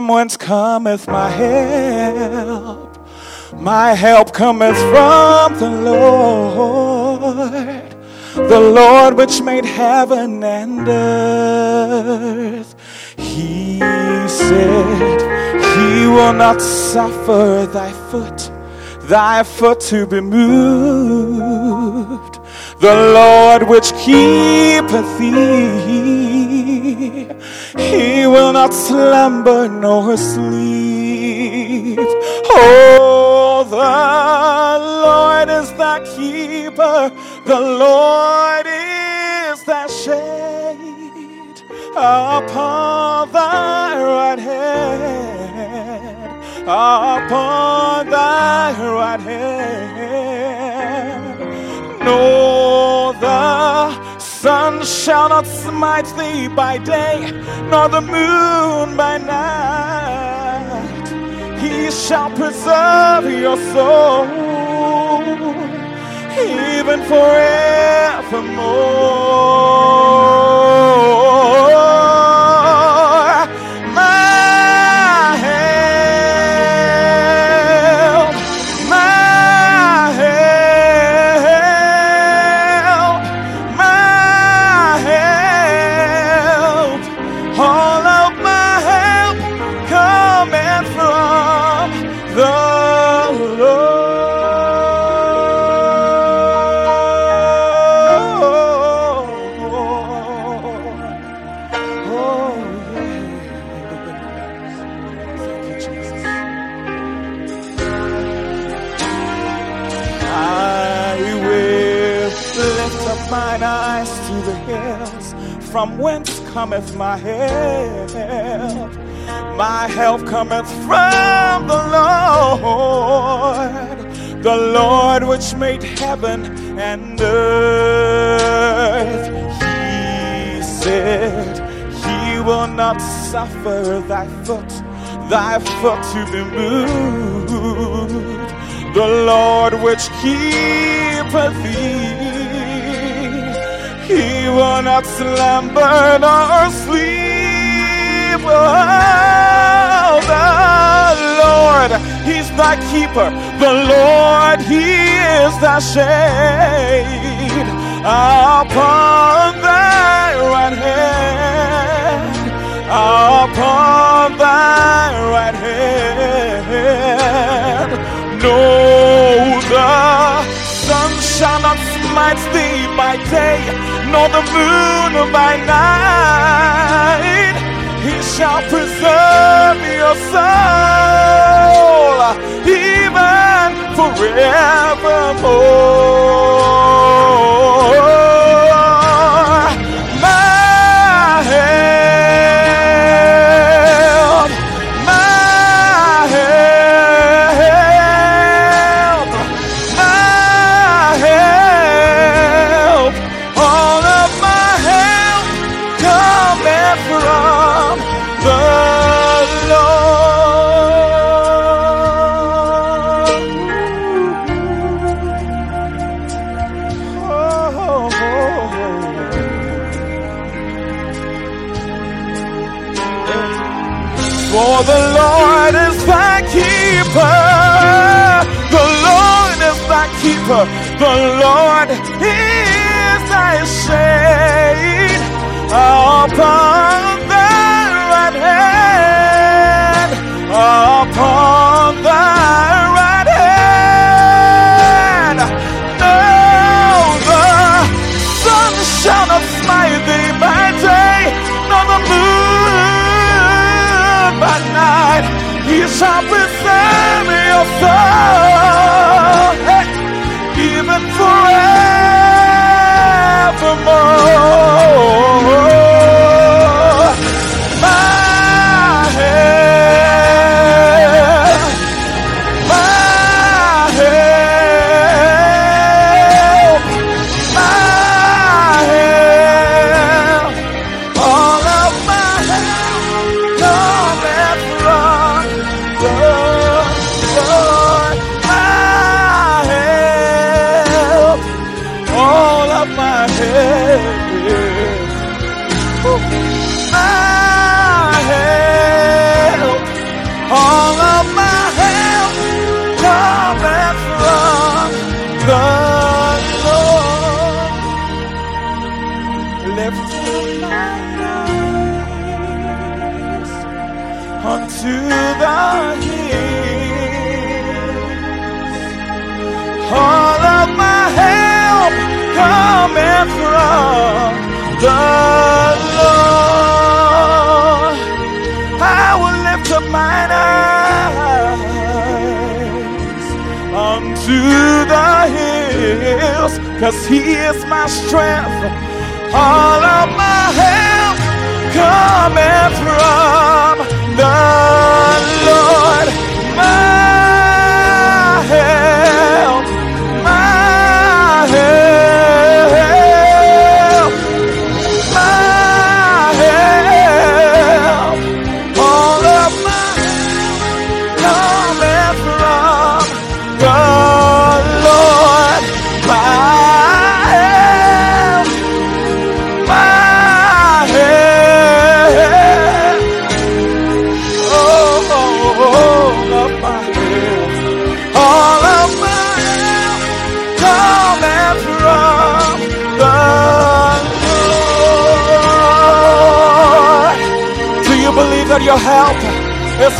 From whence cometh my help. My help cometh from the Lord, the Lord which made heaven and earth. He said, He will not suffer thy foot, thy foot to be moved. The Lord which keepeth thee he will not slumber nor sleep. Oh, the Lord is thy keeper, the Lord is thy shade upon thy right hand, upon thy right hand. No, the sun shall not smite thee by day, nor the moon by night. He shall preserve your soul, even forevermore. From whence cometh my help? My help cometh from the Lord, the Lord which made heaven and earth. He said, He will not suffer thy foot, thy foot to be moved. The Lord which keepeth thee he will not slumber nor sleep. Oh, the Lord, He's thy keeper. The Lord, He is thy shade upon thy right hand. Upon thy right hand. No, the sun shall not smite thee by day, nor the moon by night. He shall preserve your soul even forevermore. The Lord is thy shade upon for more. Cause he is my strength. All of my help coming from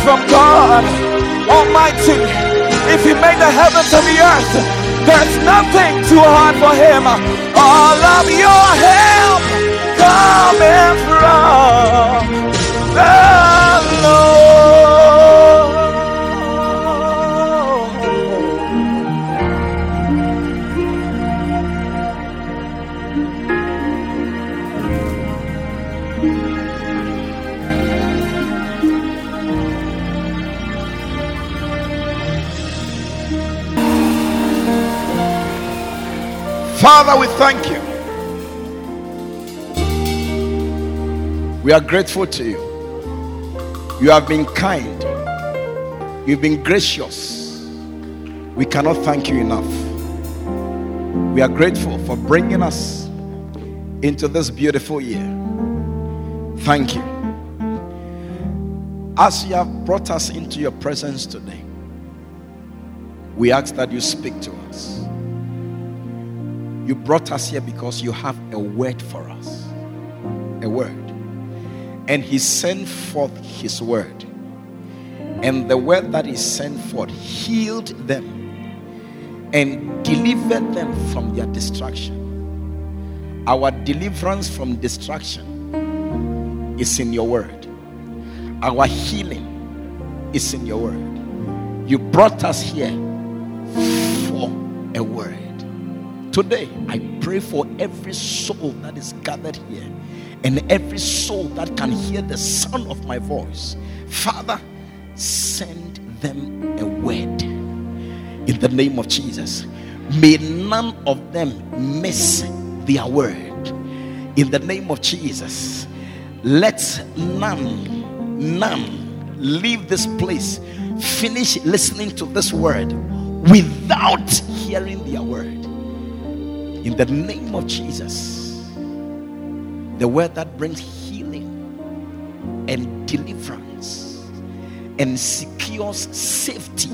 from God Almighty. If He made the heavens and the earth, there's nothing too hard for Him. All of your help coming from Father, we thank you. We are grateful to you. You have been kind, you've been gracious. We cannot thank you enough. We are grateful for bringing us into this beautiful year. Thank you. As you have brought us into your presence today, we ask that you speak to us. You brought us here because you have a word for us. A word. And He sent forth His word. And the word that He sent forth healed them and delivered them from their destruction. Our deliverance from destruction is in your word. Our healing is in your word. You brought us here for a word. Today, I pray for every soul that is gathered here and every soul that can hear the sound of my voice. Father, send them a word in the name of Jesus. May none of them miss their word in the name of Jesus. Let none, none leave this place, finish listening to this word without hearing their word in the name of Jesus. The word that brings healing and deliverance and secures safety.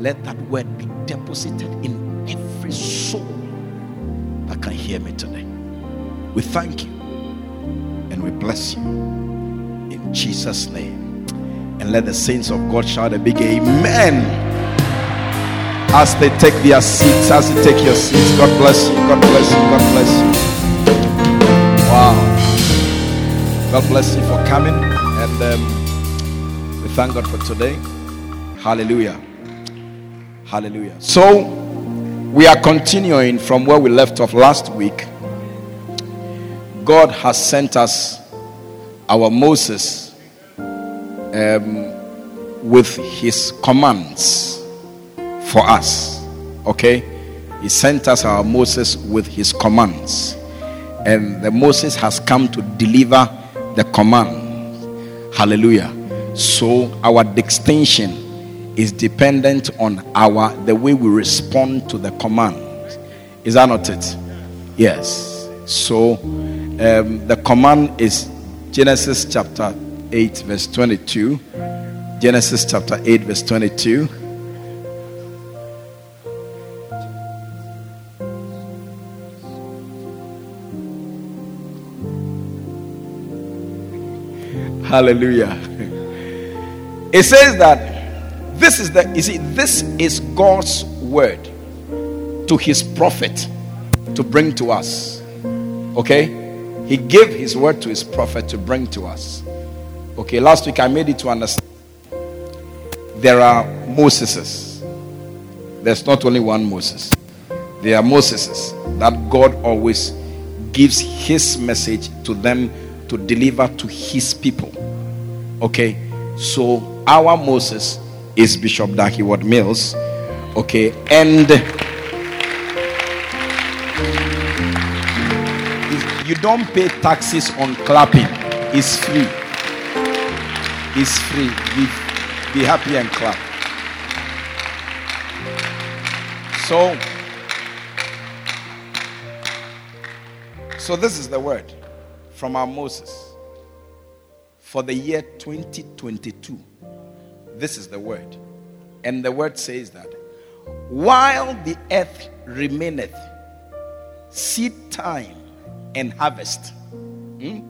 Let that word be deposited in every soul that can hear me today. We thank you and we bless you in Jesus' name. And let the saints of God shout a big amen as they take their seats, as they take your seats. God bless you. God bless you. God bless you. Wow. God bless you for coming. And um, we thank God for today. Hallelujah. Hallelujah. So, we are continuing from where we left off last week. God has sent us our Moses um, with his commands for us. Okay? He sent us our Moses with his commands. And the Moses has come to deliver the command. Hallelujah. So our distinction is dependent on our the way we respond to the command. Is that not it? Yes. So um, the command is Genesis chapter 8, verse 22. Genesis chapter 8, verse 22. Hallelujah. It says that this is the you see, this is God's word to his prophet to bring to us. Okay? He gave his word to his prophet to bring to us. Okay, last week I made it to understand there are Moseses. There's not only one Moses. There are Moseses that God always gives his message to them to deliver to his people. Okay, so our Moses is Bishop Dag Heward-Mills. Okay, and you don't pay taxes on clapping, it's free. It's free. Be, be happy and clap. So, so this is the word from our Moses for the year 2022. This is the word. And the word says that while the earth remaineth, seed time and harvest, hmm?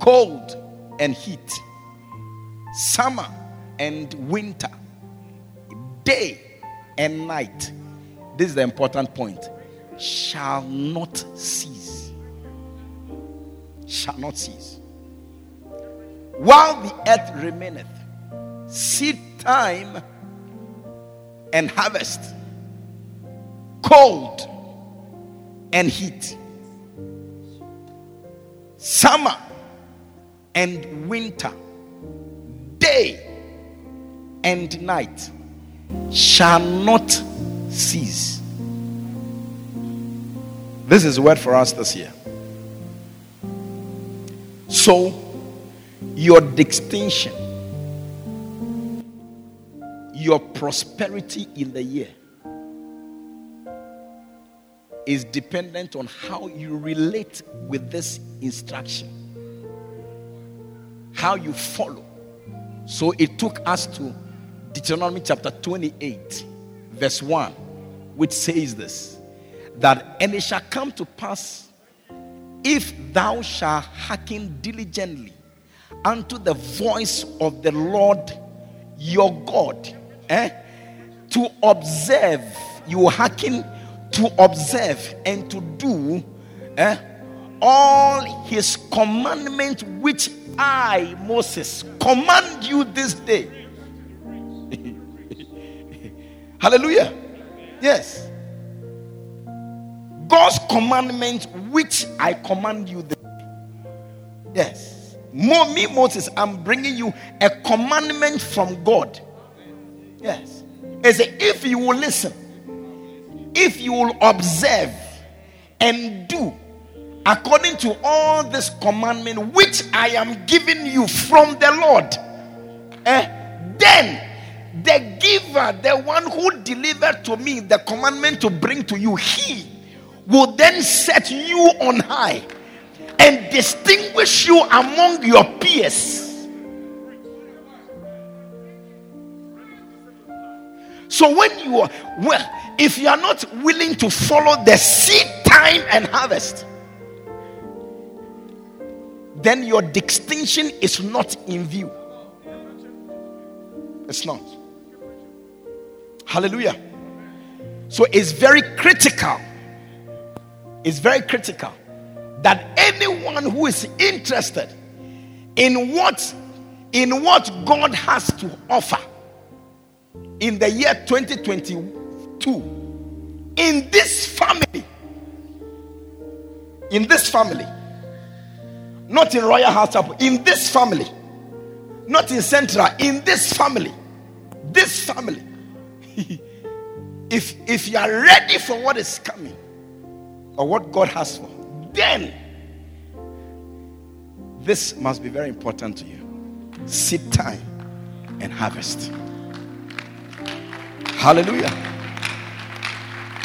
cold and heat, summer and winter, day and night. This is the important point. Shall not cease. Shall not cease. While the earth remaineth, seed time and harvest, cold and heat, summer and winter, day and night shall not cease. This is word for us this year. So, your distinction, your prosperity in the year is dependent on how you relate with this instruction, how you follow. So it took us to Deuteronomy chapter 28, verse 1, which says this that and it shall come to pass if thou shalt hearken diligently unto the voice of the Lord your God, eh, to observe, you hearken to observe and to do eh, all his commandments which I, Moses, command you this day. Hallelujah. Yes. God's commandment which I command you day. Yes. Me, Moses, I'm bringing you a commandment from God. Yes. It's a, if you will listen, if you will observe and do according to all this commandment which I am giving you from the Lord, eh, then the giver, the one who delivered to me the commandment to bring to you, he will then set you on high and distinguish you among your peers. So when you are well, if you are not willing to follow the seed time and harvest, then your distinction is not in view. It's not. Hallelujah. So it's very critical. It's very critical that anyone who is interested in what in what God has to offer in the year 2022 in this family in this family not in Royal House Chapel, in this family, not in Central, in this family, this family. if if you are ready for what is coming or what God has for, then this must be very important to you. Seed time and harvest. Hallelujah.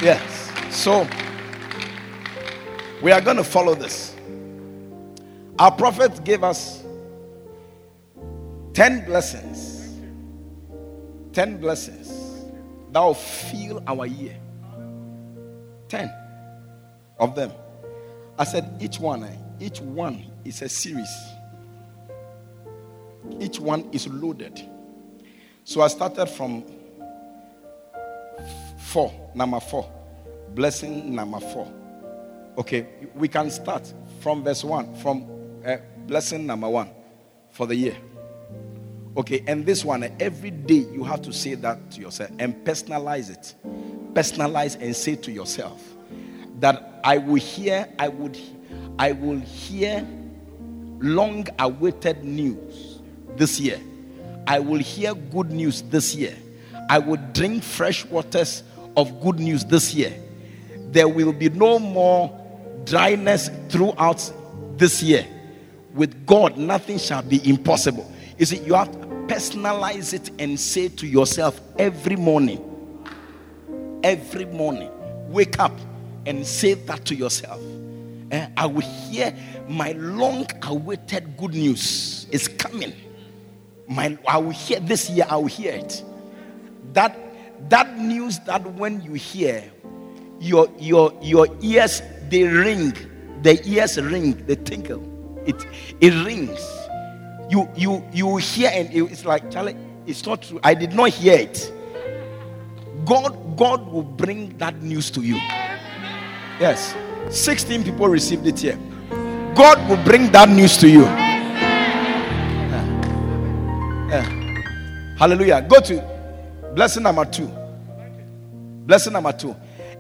Yes. So we are going to follow this. Our prophet gave us 10 blessings. 10 blessings that will fill our year. 10 of them. I said each one, eh, each one is a series. Each one is loaded. So I started from four, number four. Blessing number four. Okay, we can start from verse one, from uh, blessing number one for the year. Okay, and this one, every day you have to say that to yourself and personalize it. Personalize and say to yourself that I will hear, I would, I will hear long awaited news this year. I will hear good news this year. I will drink fresh waters of good news this year. There will be no more dryness throughout this year with God, nothing shall be impossible. You see, you have to personalize it and say to yourself every morning, every morning, wake up and say that to yourself. Eh, I will hear my long awaited good news is coming. My, I will hear this year, I will hear it. That that news that when you hear, your your your ears they ring, the ears ring, they tinkle it it rings. You you you hear and it's like Charlie, it's not true. I did not hear it. God God will bring that news to you. Yes, 16 people received it here. God will bring that news to you. Yeah. Yeah. Hallelujah. Go to blessing number two. Blessing number two.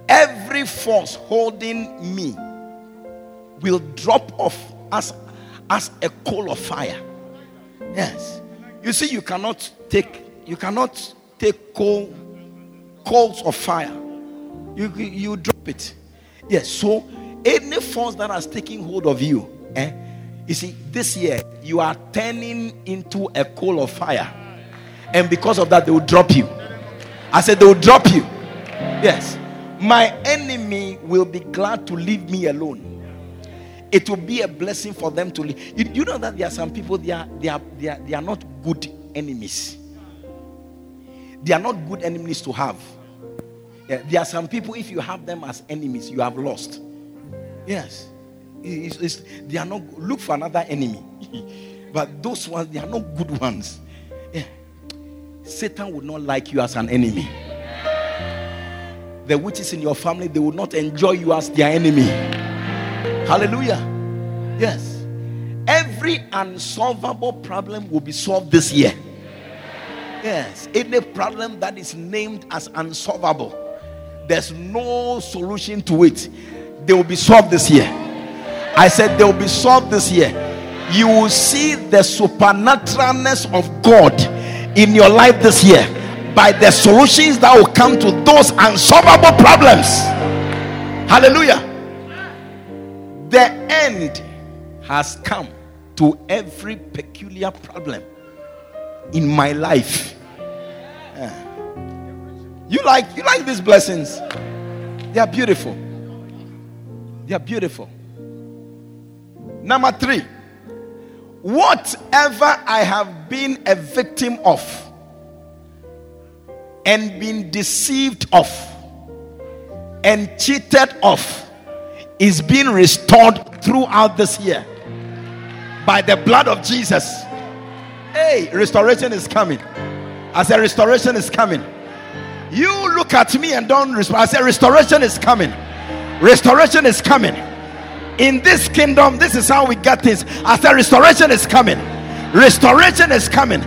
Every force holding me will drop off as as a coal of fire. Yes. You see, you cannot take you cannot take coal coals of fire. You you drop it. Yes. So any force that has taken hold of you, eh? You see, this year you are turning into a coal of fire, and because of that, they will drop you. I said they will drop you. Yes. My enemy will be glad to leave me alone it will be a blessing for them to live. You, you, know that there are some people they are they are they are they are not good enemies. They are not good enemies to have. Yeah, there are some people, if you have them as enemies, you have lost. Yes. It's, it's, they are not look for another enemy. but those ones, they are not good ones. Yeah. Satan would not like you as an enemy. The witches in your family, they will not enjoy you as their enemy. Hallelujah. Yes. Every unsolvable problem will be solved this year. Yes. Any problem that is named as unsolvable, there's no solution to it. They will be solved this year. I said they will be solved this year. You will see the supernaturalness of God in your life this year by the solutions that will come to those unsolvable problems. Hallelujah. The end has come to every peculiar problem in my life. Yeah. You like you like these blessings? They are beautiful. They are beautiful. Number 3. Whatever I have been a victim of and been deceived of and cheated of is being restored throughout this year by the blood of Jesus. Hey, restoration is coming. I said, restoration is coming. You look at me and don't respond. I said, restoration is coming. Restoration is coming. In this kingdom, this is how we get things. I said, restoration is coming. Restoration is coming.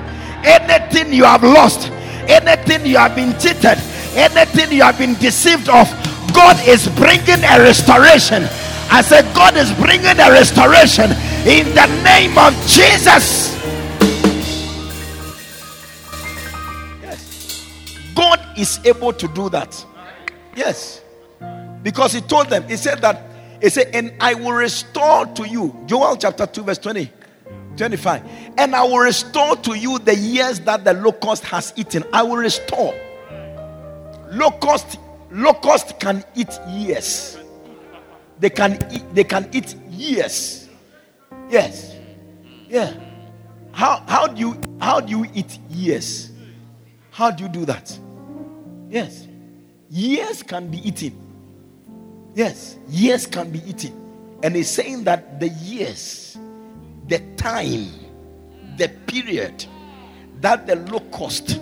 Anything you have lost, anything you have been cheated, anything you have been deceived of, God is bringing a restoration. I said, God is bringing a restoration in the name of Jesus. Is able to do that. Yes. Because he told them, he said that, he said, and I will restore to you, Joel chapter 2, verse 20. 25 and i will restore to you the years that the locust has eaten. I will restore. Locust locust can eat years. They can eat they can eat years. Yes. Yeah. How how do you how do you eat years? How do you do that yes. Years can be eaten. Yes. Years can be eaten. And he's saying that the years the time the period that the locust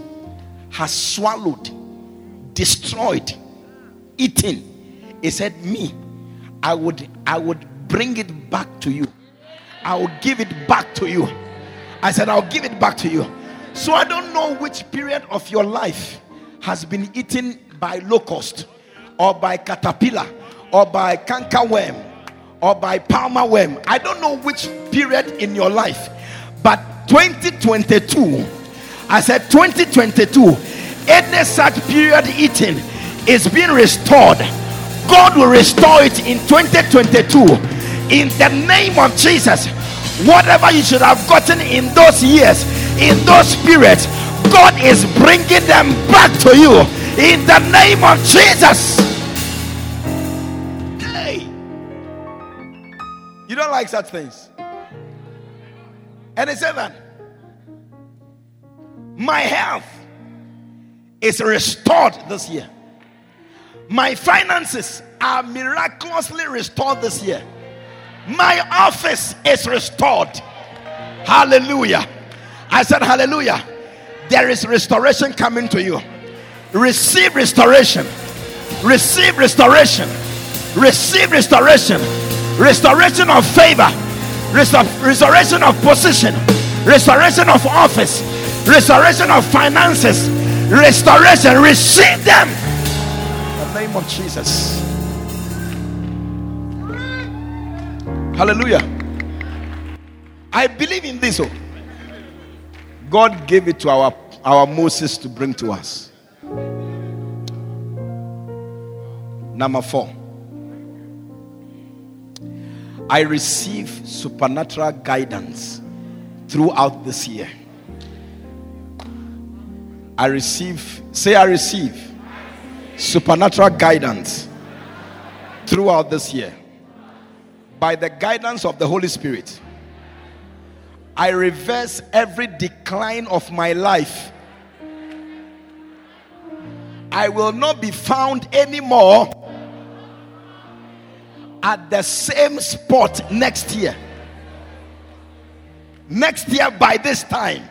has swallowed destroyed eaten he said me i would i would bring it back to you. I will give it back to you. I said i'll give it back to you. So i don't know which period of your life has been eaten by locust or by caterpillar or by cankerworm or by palmer worm. I don't know which period in your life but 2022 i said 2022 any such period eating is being restored. God will restore it in 2022 in the name of jesus whatever you should have gotten in those years in those periods god is bringing them back to you in the name of jesus hey you don't like such things and he said that my health is restored this year. My finances are miraculously restored this year. My office is restored. Hallelujah. I said, Hallelujah. There is restoration coming to you. Receive restoration. Receive restoration. Receive restoration. Restoration of favor. Restor- restoration of position. Restoration of office. Restoration of finances restoration. Receive them. In the name of Jesus. Hallelujah. I believe in this. Oh. God gave it to our, our Moses to bring to us. Number four. I receive supernatural guidance throughout this year. I receive, say, I receive supernatural guidance throughout this year by the guidance of the Holy Spirit. I reverse every decline of my life. I will not be found anymore at the same spot next year. Next year, by this time,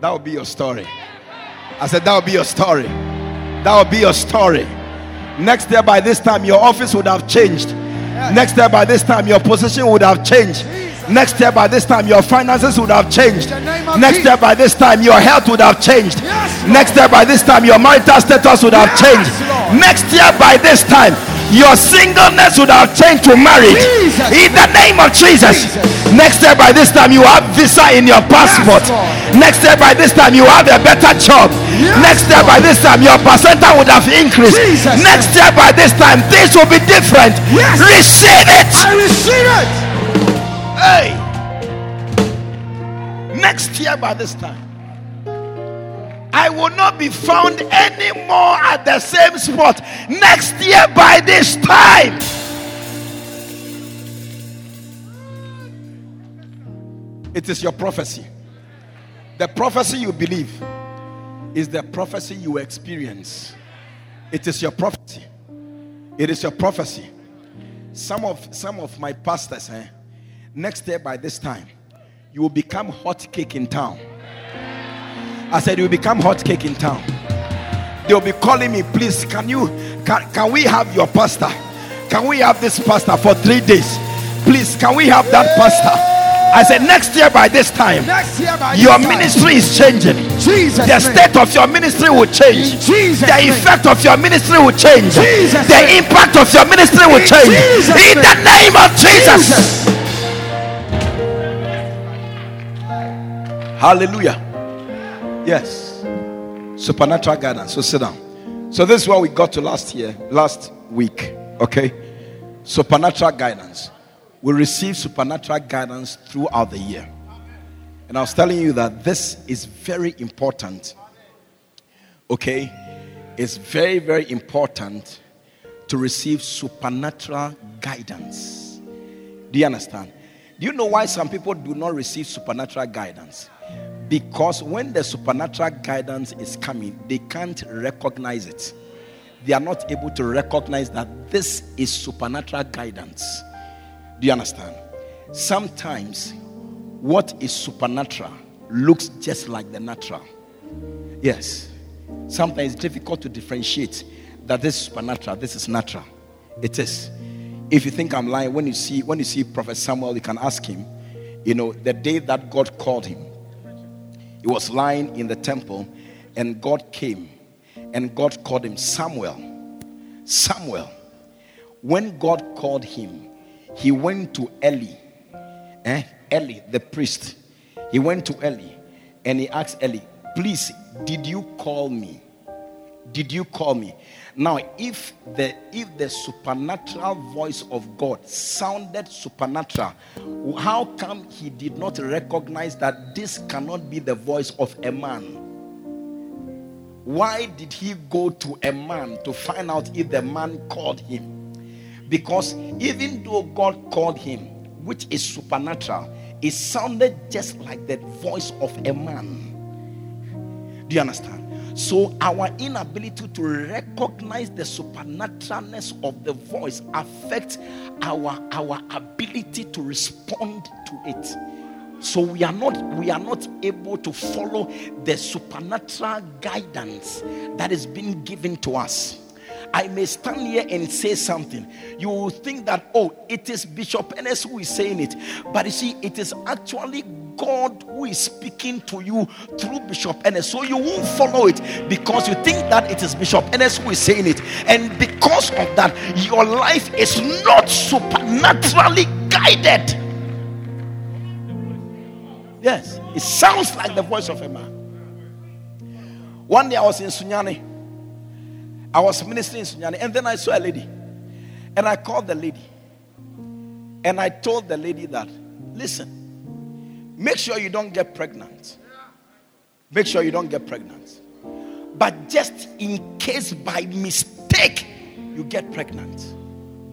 that will be your story. I said, That will be your story. That will be your story. Next year, by this time, your office would have changed. Next year, by this time, your position would have changed. Next year, by this time, your finances would have changed. Next year, by this time, your health would have changed. Next year, by this time, your marital status would have changed. Next year, by this time, your singleness would have changed to marriage in the name of Jesus. Next year, by this time, you have visa in your passport. Next year, by this time, you have a better job. Next year, by this time, your percentage would have increased. Next year, by this time, things will be different. Yes. Receive it. I receive it. Hey. Next year, by this time. I will not be found anymore at the same spot next year by this time. It is your prophecy. The prophecy you believe is the prophecy you experience. It is your prophecy. It is your prophecy. Some of some of my pastors, eh, next year by this time, you will become hot cake in town. I said, You become hot cake in town. They'll be calling me, please, can you can, can we have your pastor? Can we have this pastor for three days? Please, can we have that pastor? I said, next year by this time, by your this time, ministry is changing. Jesus' the name. state of your ministry will change. The name. effect of your ministry will change. Jesus' the name. impact of your ministry will In change. Jesus' In the name of Jesus. Jesus. Hallelujah. Yes. Supernatural guidance. So sit down. So this is what we got to last year, last week. Okay. Supernatural guidance. We receive supernatural guidance throughout the year. And I was telling you that this is very important. Okay. It's very, very important to receive supernatural guidance. Do you understand? Do you know why some people do not receive supernatural guidance? Because when the supernatural guidance is coming, they can't recognize it. They are not able to recognize that this is supernatural guidance. Do you understand? Sometimes what is supernatural looks just like the natural. Yes. Sometimes it's difficult to differentiate that this is supernatural, this is natural. It is. If you think I'm lying, when you see when you see Prophet Samuel, you can ask him, you know, the day that God called him, he was lying in the temple, and God came, and God called him Samuel. Samuel. When God called him, he went to Eli. Eh? Eli, the priest. He went to Eli and he asked Eli, Please, did you call me? Did you call me? Now, if the if the supernatural voice of God sounded supernatural, how come he did not recognize that this cannot be the voice of a man? Why did he go to a man to find out if the man called him? Because even though God called him, which is supernatural, it sounded just like the voice of a man. Do you understand? So, our inability to recognize the supernaturalness of the voice affects our, our ability to respond to it. So we are not we are not able to follow the supernatural guidance that is being given to us. I may stand here and say something. You will think that, oh, it is Bishop Ennis who is saying it. But you see, it is actually God who is speaking to you through Bishop Ennis. So you won't follow it because you think that it is Bishop Ennis who is saying it. And because of that, your life is not supernaturally guided. Yes, it sounds like the voice of a man. One day I was in Sunyani. I was ministering in Sunyani, and then I saw a lady. And I called the lady. And I told the lady that, listen, make sure you don't get pregnant. Make sure you don't get pregnant. But just in case by mistake you get pregnant,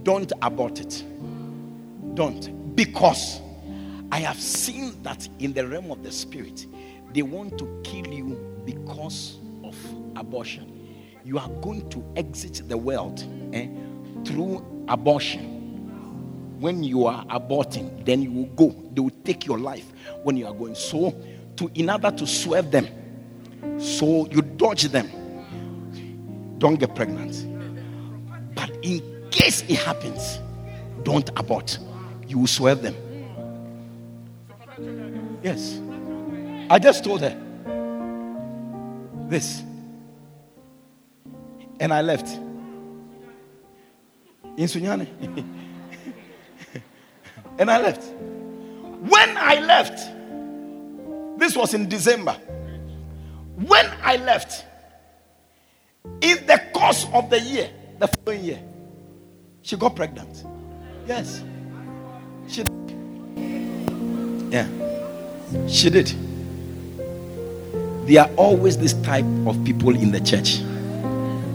don't abort it. Don't. Because I have seen that in the realm of the spirit, they want to kill you because of abortion. You are going to exit the world eh, through abortion. When you are aborting, then you will go. They will take your life when you are going. So, to in order to swerve them, so you dodge them. Don't get pregnant. But in case it happens, don't abort. You will swerve them. Yes. I just told her this. And I left. In Sunyani. and I left. When I left, this was in December. When I left, in the course of the year, the following year, she got pregnant. Yes. She Yeah. She did. There are always this type of people in the church.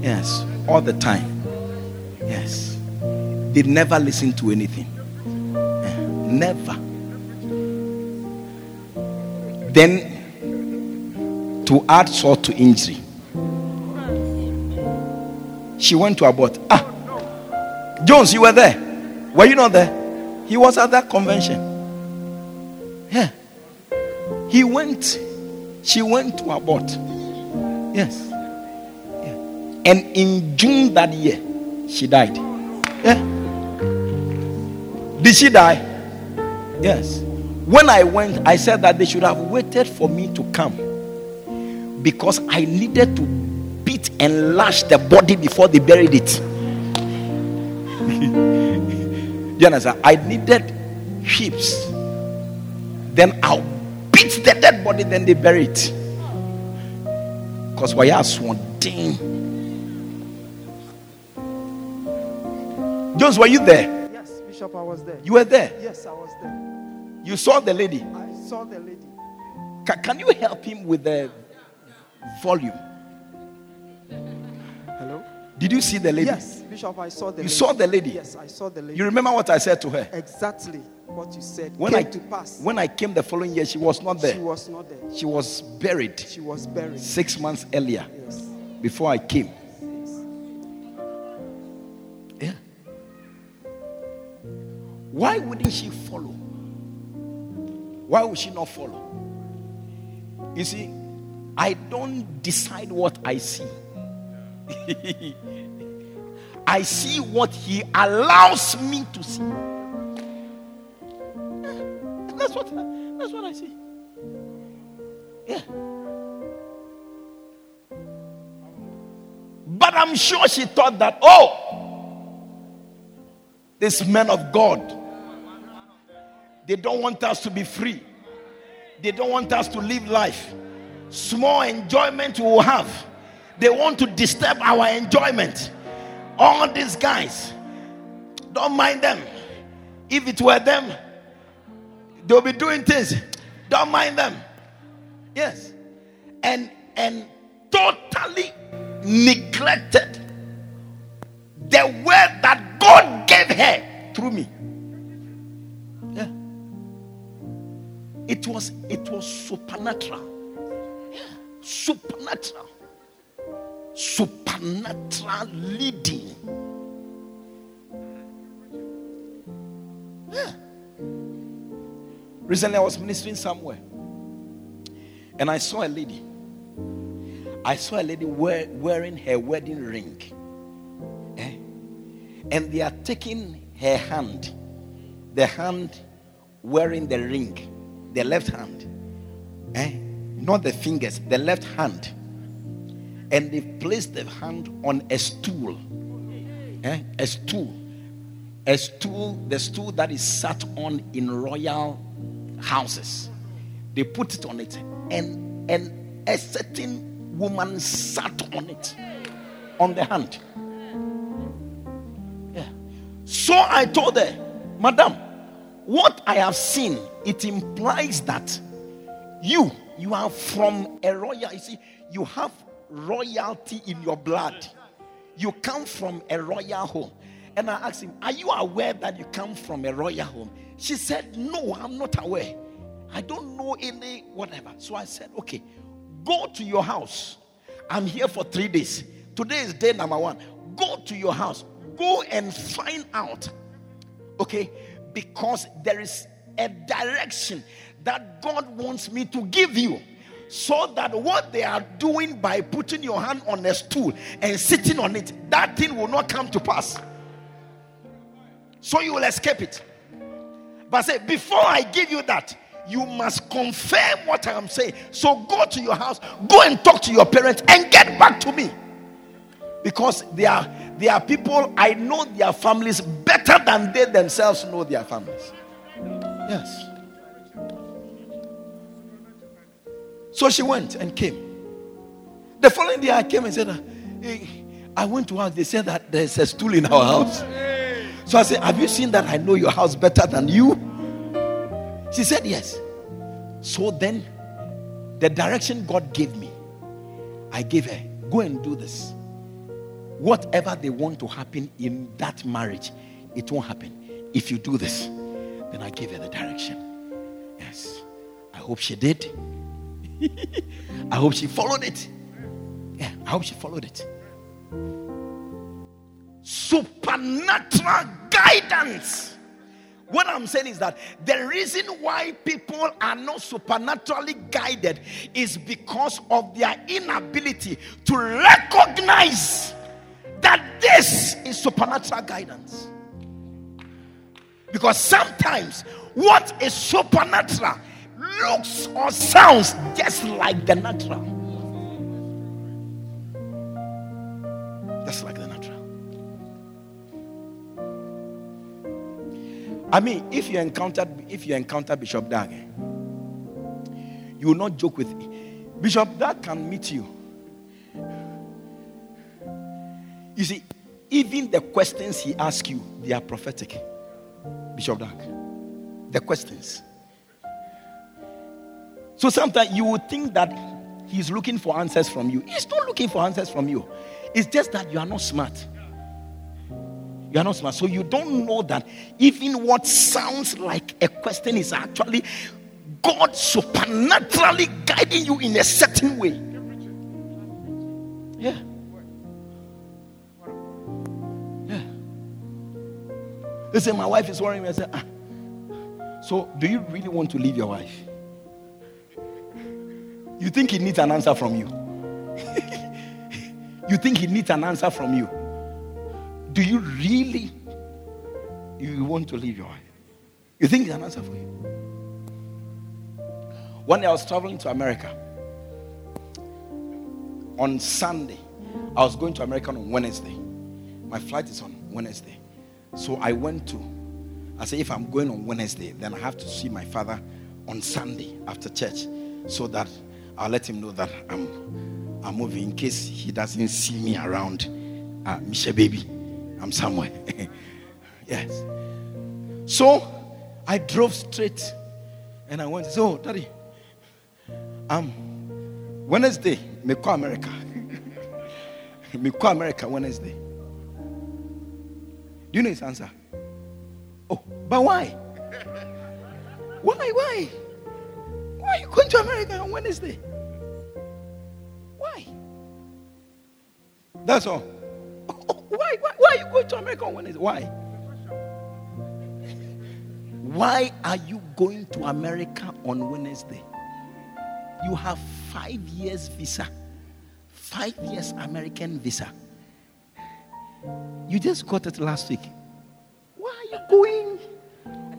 Yes, all the time. Yes. They never listen to anything. Never. Then, to add salt to injury, she went to abort. Ah, Jones, you were there. Were you not there? He was at that convention. Yeah. He went, she went to abort. Yes. Yeah. And in June that year, she died. Yeah. Did she die? Yes. When I went, I said that they should have waited for me to come. because I needed to beat and lash the body before they buried it. you understand? I needed whips. Then I'll beat the dead body, then they bury it. Because why are swan Jones, were you there? Bishop, I was there. You were there? Yes, I was there. You saw the lady? I saw the lady. Ca- can you help him with the volume? Hello? Did you see the lady? Yes, Bishop, I saw the You lady. saw the lady? Yes, I saw the lady. You remember what I said to her? exactly what you said When came I to pass. when I came the following year, she was not there. she was not there. She was buried She was buried. six months earlier Yes. before I came. Why wouldn't she follow? Why would she not follow? You see, I don't decide what I see. I see what he allows me to see. That's what that's what I see. Yeah. But I'm sure she thought that, oh, this man of God, they don't want us to be free. They don't want us to live life. Small enjoyment we will have. They want to disturb our enjoyment. All these guys, don't mind them. If it were them, they'll be doing things. Don't mind them. Yes. And and totally neglected the word that God gave her through me. It was it was supernatural. Supernatural. Supernatural leading. Yeah. Recently I was ministering somewhere and I saw a lady. I saw a lady wear, wearing her wedding ring. Eh? And they are taking her hand, the hand wearing the ring, the left hand, eh? not the fingers, the left hand. And they placed the hand on a stool. Eh? A stool. A stool, the stool that is sat on in royal houses. They put it on it, and, and a certain woman sat on it, on the hand. Yeah. So I told her, Madam, what I have seen, it implies that you, you are from a royal, you see, you have royalty in your blood. You come from a royal home. And I asked him, Are you aware that you come from a royal home? She said, No, I'm not aware. I don't know any whatever. So I said, Okay, go to your house. I'm here for three days. Today is day number one. Go to your house. Go and find out. Okay, because there is a direction that God wants me to give you. So that what they are doing by putting your hand on a stool and sitting on it, that thing will not come to pass. So you will escape it. But say, before I give you that, you must confirm what I am saying. So go to your house, go and talk to your parents, and get back to me. Because they are, they are people, I know their families better than they themselves know their families. Yes. So she went and came. The following day, I came and said, ah, eh, I went to house. They said that there's a stool in our house. So I said, Have you seen that I know your house better than you? She said, Yes. So then, the direction God gave me, I gave her, Go and do this. Whatever they want to happen in that marriage, it won't happen. If you do this, then I gave her the direction. Yes. I hope she did. I hope she followed it. Yeah, I hope she followed it. Supernatural guidance. What I'm saying is that the reason why people are not supernaturally guided is because of their inability to recognize that this is supernatural guidance. Because sometimes what is supernatural looks or sounds just like the natural. Just like the natural. I mean, if you encounter if you encounter Bishop Dag, eh, you will not joke with him. Bishop Dag can meet you. You see, even the questions he asks you, they are prophetic. Bishop Dag. The questions. So sometimes you would think that he's looking for answers from you. He's not looking for answers from you. It's just that you are not smart. You are not smart. So you don't know that even what sounds like a question is actually God supernaturally guiding you in a certain way. Yeah. They say, My wife is worrying me. I said, ah. So, do you really want to leave your wife? You think he needs an answer from you? you think he needs an answer from you? Do you really you want to leave your wife? You think there's an answer for you? One day I was traveling to America. On Sunday, I was going to America on Wednesday. My flight is on Wednesday. So I went to, I said, if I'm going on Wednesday, then I have to see my father on Sunday after church so that I'll let him know that I'm, I'm moving in case he doesn't see me around. Uh, Michelle, baby, I'm somewhere. yes. So I drove straight and I went, so, daddy, um, Wednesday, me America. me America Wednesday. Do you know his answer? Oh, but why? Why, why? Why are you going to America on Wednesday? Why? That's all. Why, why, why are you going to America on Wednesday? Why? Why are you going to America on Wednesday? You have five years visa, five years American visa. You just got it last week. Why are you going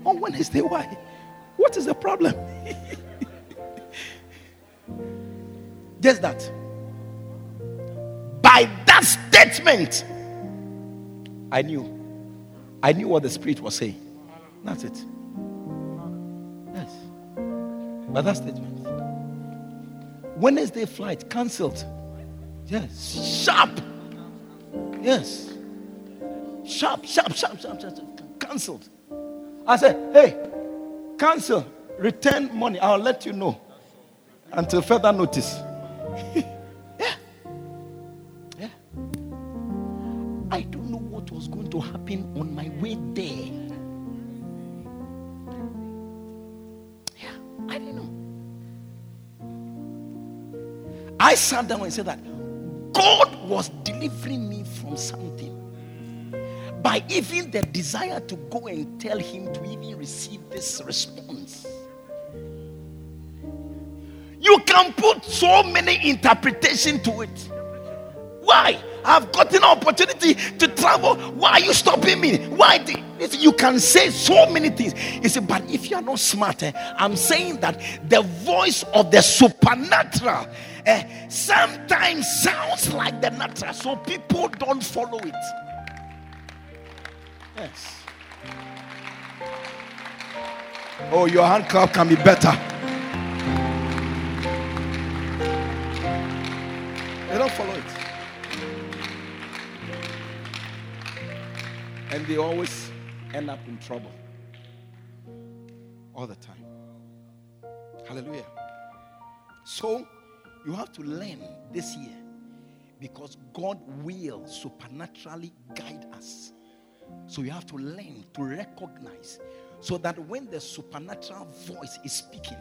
on Wednesday? Why? What is the problem? just that. By that statement, I knew. I knew what the Spirit was saying. That's it. Yes. By that statement. Wednesday flight cancelled. Yes. Sharp. Yes. Sharp, sharp, sharp, sharp, sharp. Cancelled. I said, hey, cancel. Return money. I'll let you know until further notice. yeah. Yeah. I don't know what was going to happen on my way there. Yeah, I didn't know. I sat down and said that God was delivering me from something by even the desire to go and tell him to even receive this response. You can put so many interpretation to it. Why? I've gotten an opportunity to travel. Why are you stopping me? Why? The, you can say so many things. You say, but if you are not smart, eh, I'm saying that the voice of the supernatural eh, sometimes sounds like the natural, so people don't follow it. Yes. Oh, your hand clap can be better. They don't follow it. And they always end up in trouble. All the time. Hallelujah. So, you have to learn this year because God will supernaturally guide us. So you have to learn to recognize so that when the supernatural voice is speaking,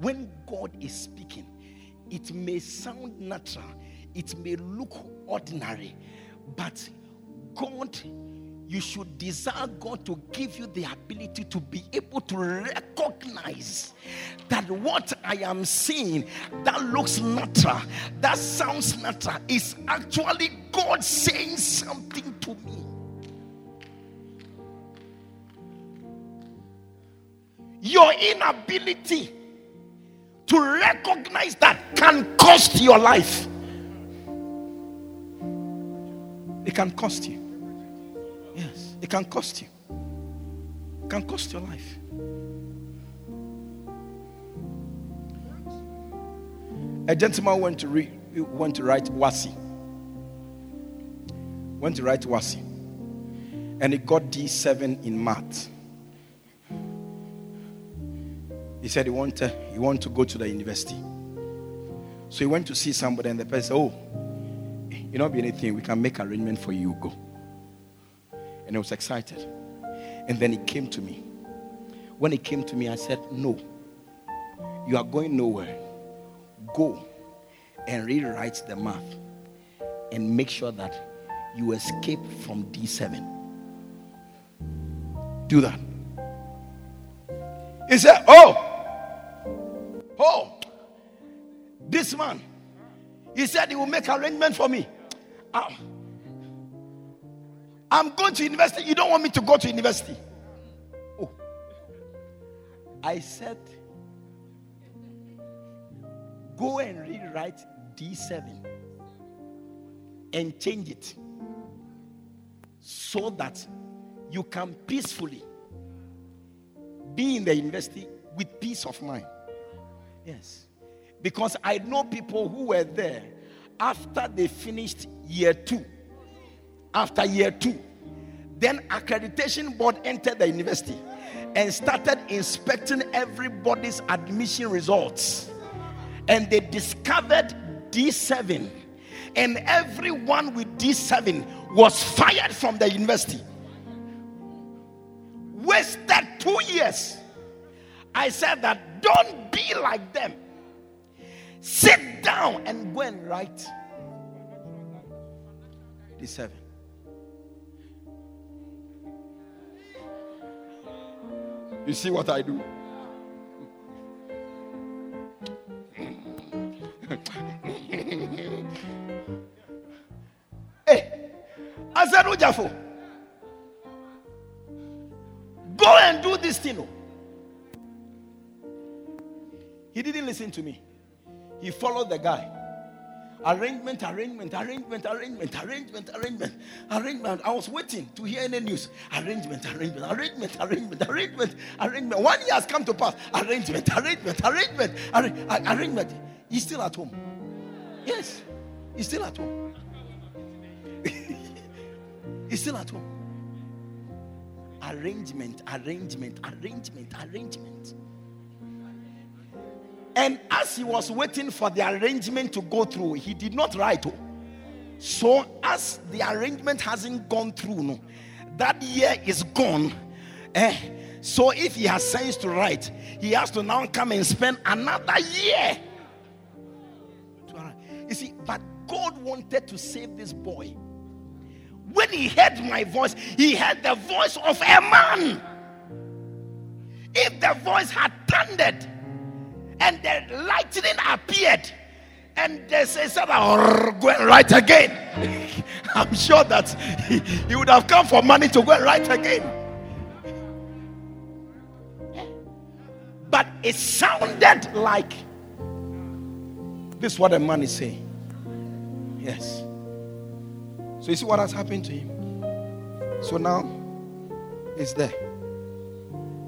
when God is speaking, it may sound natural, it may look ordinary, but God, you should desire God to give you the ability to be able to recognize that what I am seeing that looks natural, that sounds natural, is actually God saying something to me. Your inability to recognize that can cost your life. It can cost you. Yes, it can cost you. It can cost your life. A gentleman went to read, went to write WASSCE. Went to write WASSCE. And he got D7 in math. He said he wanted uh, he wanted to go to the university. So he went to see somebody, and the person said, Oh, you not be anything, we can make arrangement for you, go. And he was excited. And then he came to me. When he came to me, I said, No, you are going nowhere. Go and rewrite the math and make sure that you escape from D7. Do that. He said, Oh, oh, this man, he said he will make arrangement for me. Ah. I'm going to university. You don't want me to go to university. Oh. I said, go and rewrite D7 and change it so that you can peacefully be in the university with peace of mind. Yes. Because I know people who were there after they finished year two. After year two, then accreditation board entered the university and started inspecting everybody's admission results. And they discovered D7. And everyone with D7 was fired from the university. Wasted two years. I said that don't be like them. Sit down and go and write D7. You see what I do? hey, I said, go and do this thing. He didn't listen to me. He followed the guy. Arrangement, arrangement, arrangement, arrangement, arrangement, arrangement, arrangement. I was waiting to hear any news. Arrangement, arrangement, arrangement, arrangement, arrangement, arrangement. One year has come to pass. Arrangement, arrangement, arrangement, arra- arrangement. He's still at home. Yes, he's still at home. he's still at home. Arrangement, arrangement, arrangement, arrangement. And as he was waiting for the arrangement to go through, he did not write. oh. So, as the arrangement hasn't gone through, no, that year is gone. Eh? So, if he has sense to write, he has to now come and spend another year. You see, but God wanted to save this boy. When he heard my voice, he heard the voice of a man. If the voice had thundered, and the lightning appeared. And they said "Oh, go and write again. I'm sure that he, he would have come for money to go and write again. But it sounded like this is what a man is saying. Yes. So you see what has happened to him? So now it's there.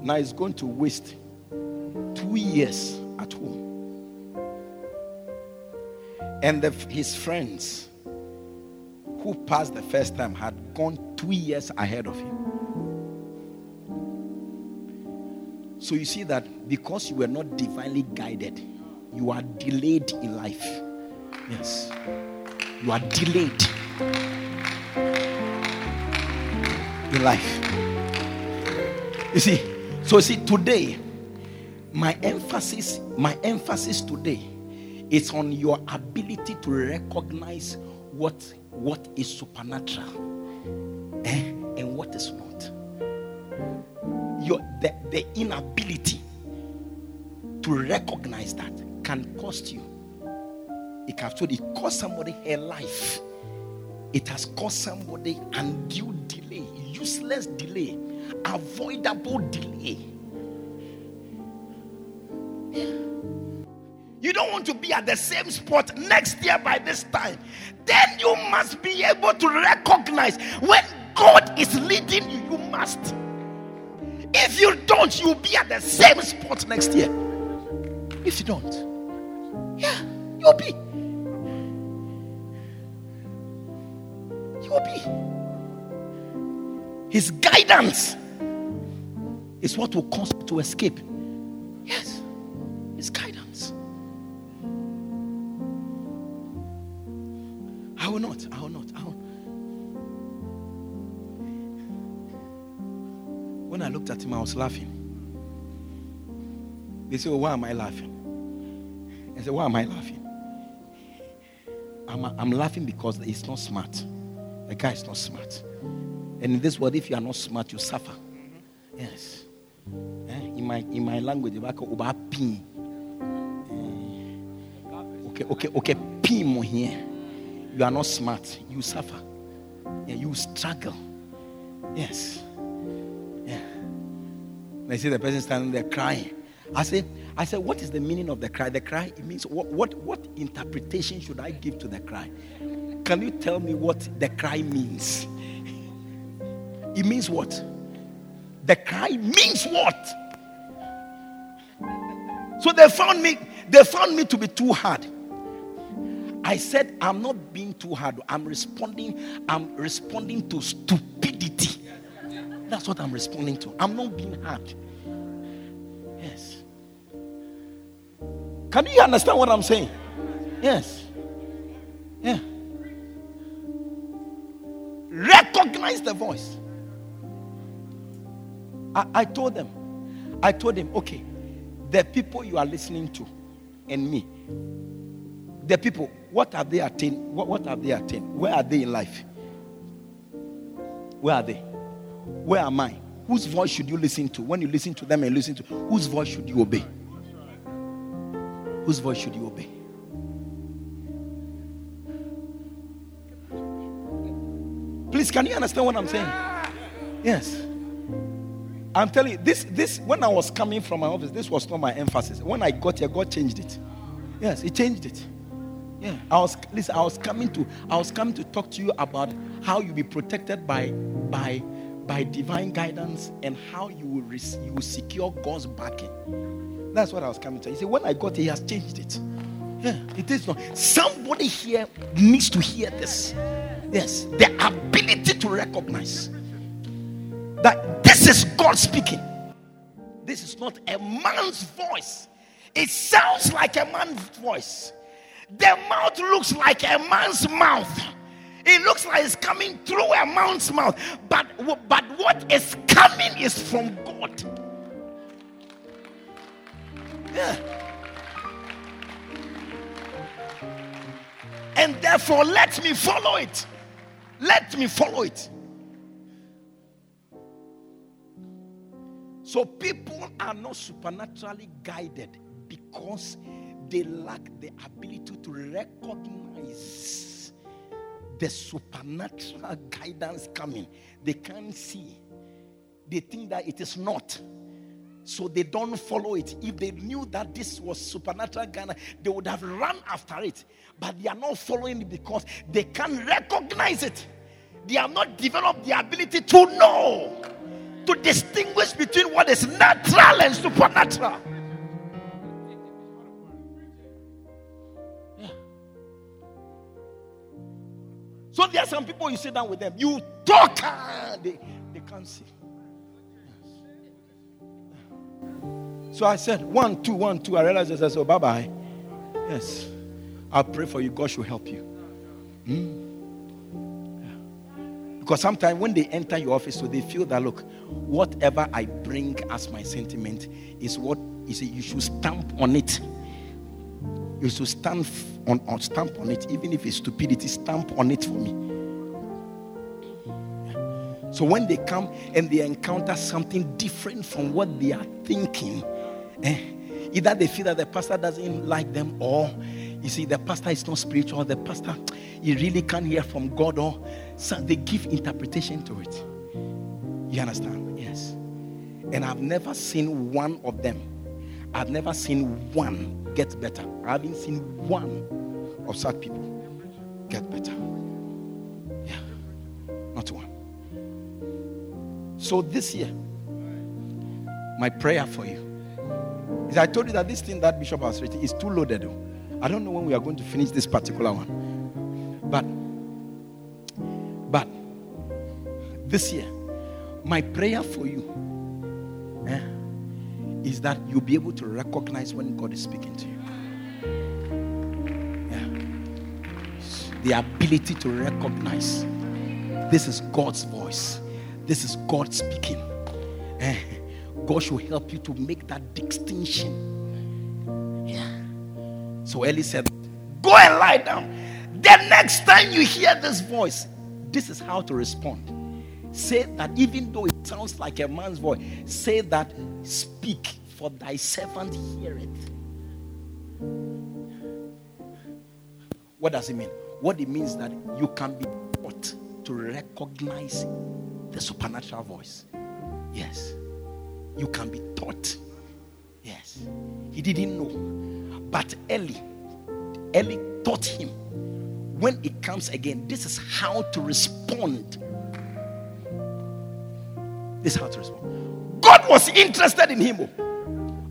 Now he's going to waste two years at home. And the, his friends who passed the first time had gone two years ahead of him. So you see that because you were not divinely guided, you are delayed in life. Yes. You are delayed in life. You see, so you see, today, my emphasis, my emphasis today is on your ability to recognize what what is supernatural eh, and what is not. Your the, the inability to recognize that can cost you. It can it cost somebody her life. It has cost somebody undue delay, useless delay, avoidable delay. Want to be at the same spot next year by this time. then you must be able to recognize when God is leading you. You must. If you don't, you'll be at the same spot next year. If you don't, yeah, you'll be. You'll be. His guidance is what will cause you to escape. I was laughing. They said, well, Why am I laughing? I said, Why am I laughing? I'm, I'm laughing because he's not smart. The guy is not smart. And in this world, if you are not smart, you suffer. Yes. Eh? In my in my language, you about pin. Okay, okay, okay, pin here. You are not smart. You suffer. Yeah, you struggle. Yes. Yeah. I see the person standing there crying. I say, I said, what is the meaning of the cry? The cry, it means what, what, what interpretation should I give to the cry? Can you tell me what the cry means? It means what? The cry means what? So they found me, they found me to be too hard. I said, I'm not being too hard. I'm responding, I'm responding to stupidity. That's what I'm responding to. I'm not being hard. Yes. Can you understand what I'm saying? Yes. Yeah. Recognize the voice. I, I told them, I told them, okay, the people you are listening to and me, the people, what have they attained? What, what have they attained? Where are they in life? Where are they? Where am I? Whose voice should you listen to? When you listen to them and listen to, whose voice should you obey? Whose voice should you obey? Please, can you understand what I'm saying? Yes. I'm telling you, this, this, when I was coming from my office, this was not my emphasis. When I got here, God changed it. Yes, He changed it. Yeah, I was listen. I was coming to, I was coming to talk to you about how you be protected by, by, by divine guidance and how you will, rec- you will secure God's backing. That's what I was coming to. You see, when I got here, He has changed it. Yeah, it is not. Somebody here needs to hear this. Yes, the ability to recognize that this is God speaking. This is not a man's voice. It sounds like a man's voice. The mouth looks like a man's mouth. It looks like it's coming through a man's mouth. But, but what is coming is from God. Yeah. And therefore, let me follow it. Let me follow it. So people are not supernaturally guided because they lack the ability to recognize the supernatural guidance coming. They can't see. They think that it is not. So they don't follow it. If they knew that this was supernatural guidance, they would have run after it. But they are not following it because they can't recognize it. They have not developed the ability to know, to distinguish between what is natural and supernatural. So there are some people you sit down with them, you talk, ah, they, they can't see. So I said, one, two, one, two. I realized I said, so bye bye. Yes. I'll pray for you. God should help you. Hmm? Because sometimes when they enter your office, so they feel that look, whatever I bring as my sentiment is what you say you should stamp on it. You should stamp on, on stamp on it, even if it's stupidity, stamp on it for me. So when they come and they encounter something different from what they are thinking, eh, either they feel that the pastor doesn't like them, or you see, the pastor is not spiritual, the pastor he really can't hear from God, or so they give interpretation to it. You understand? Yes. And I've never seen one of them. I've never seen one get better. I haven't seen one of such people get better. Yeah, not one. So this year, my prayer for you is I told you that this thing that Bishop has written is too loaded. I don't know when we are going to finish this particular one. But, but this year, my prayer for you. yeah is that you'll be able to recognize when God is speaking to you. Yeah. The ability to recognize this is God's voice, this is God speaking. Eh, God should help you to make that distinction. Yeah. So Eli said, Go and lie down. The next time you hear this voice, this is how to respond. Say that even though it sounds like a man's voice, say that, Speak, for thy servant heareth. What does it mean? What it means that you can be taught to recognize the supernatural voice. Yes. You can be taught. Yes. He didn't know. But Eli, Eli taught him when it comes again, this is how to respond. This is how to respond. God was interested in him, oh,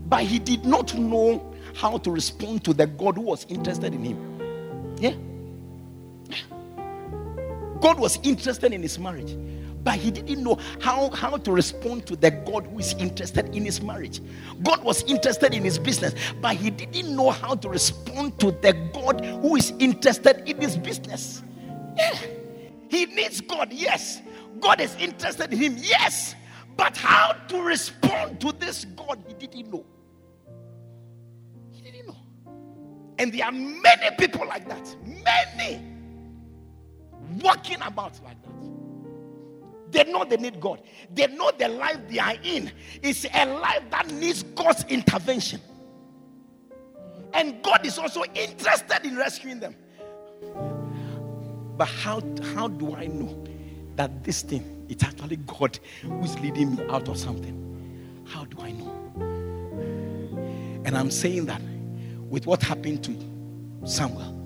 but he did not know how to respond to the God who was interested in him. Yeah. God was interested in his marriage, but he didn't know how, how to respond to the God who is interested in his marriage. God was interested in his business, but he didn't know how to respond to the God who is interested in his business. Yeah. He needs God, yes. God is interested in him, yes. But how to respond to this God, he didn't know. He didn't know. And there are many people like that. Many walking about like that. They know they need God. They know the life they are in is a life that needs God's intervention. And God is also interested in rescuing them. But how, how do I know that this thing it's actually God who is leading me out of something? How do I know? And I'm saying that with what happened to Samuel,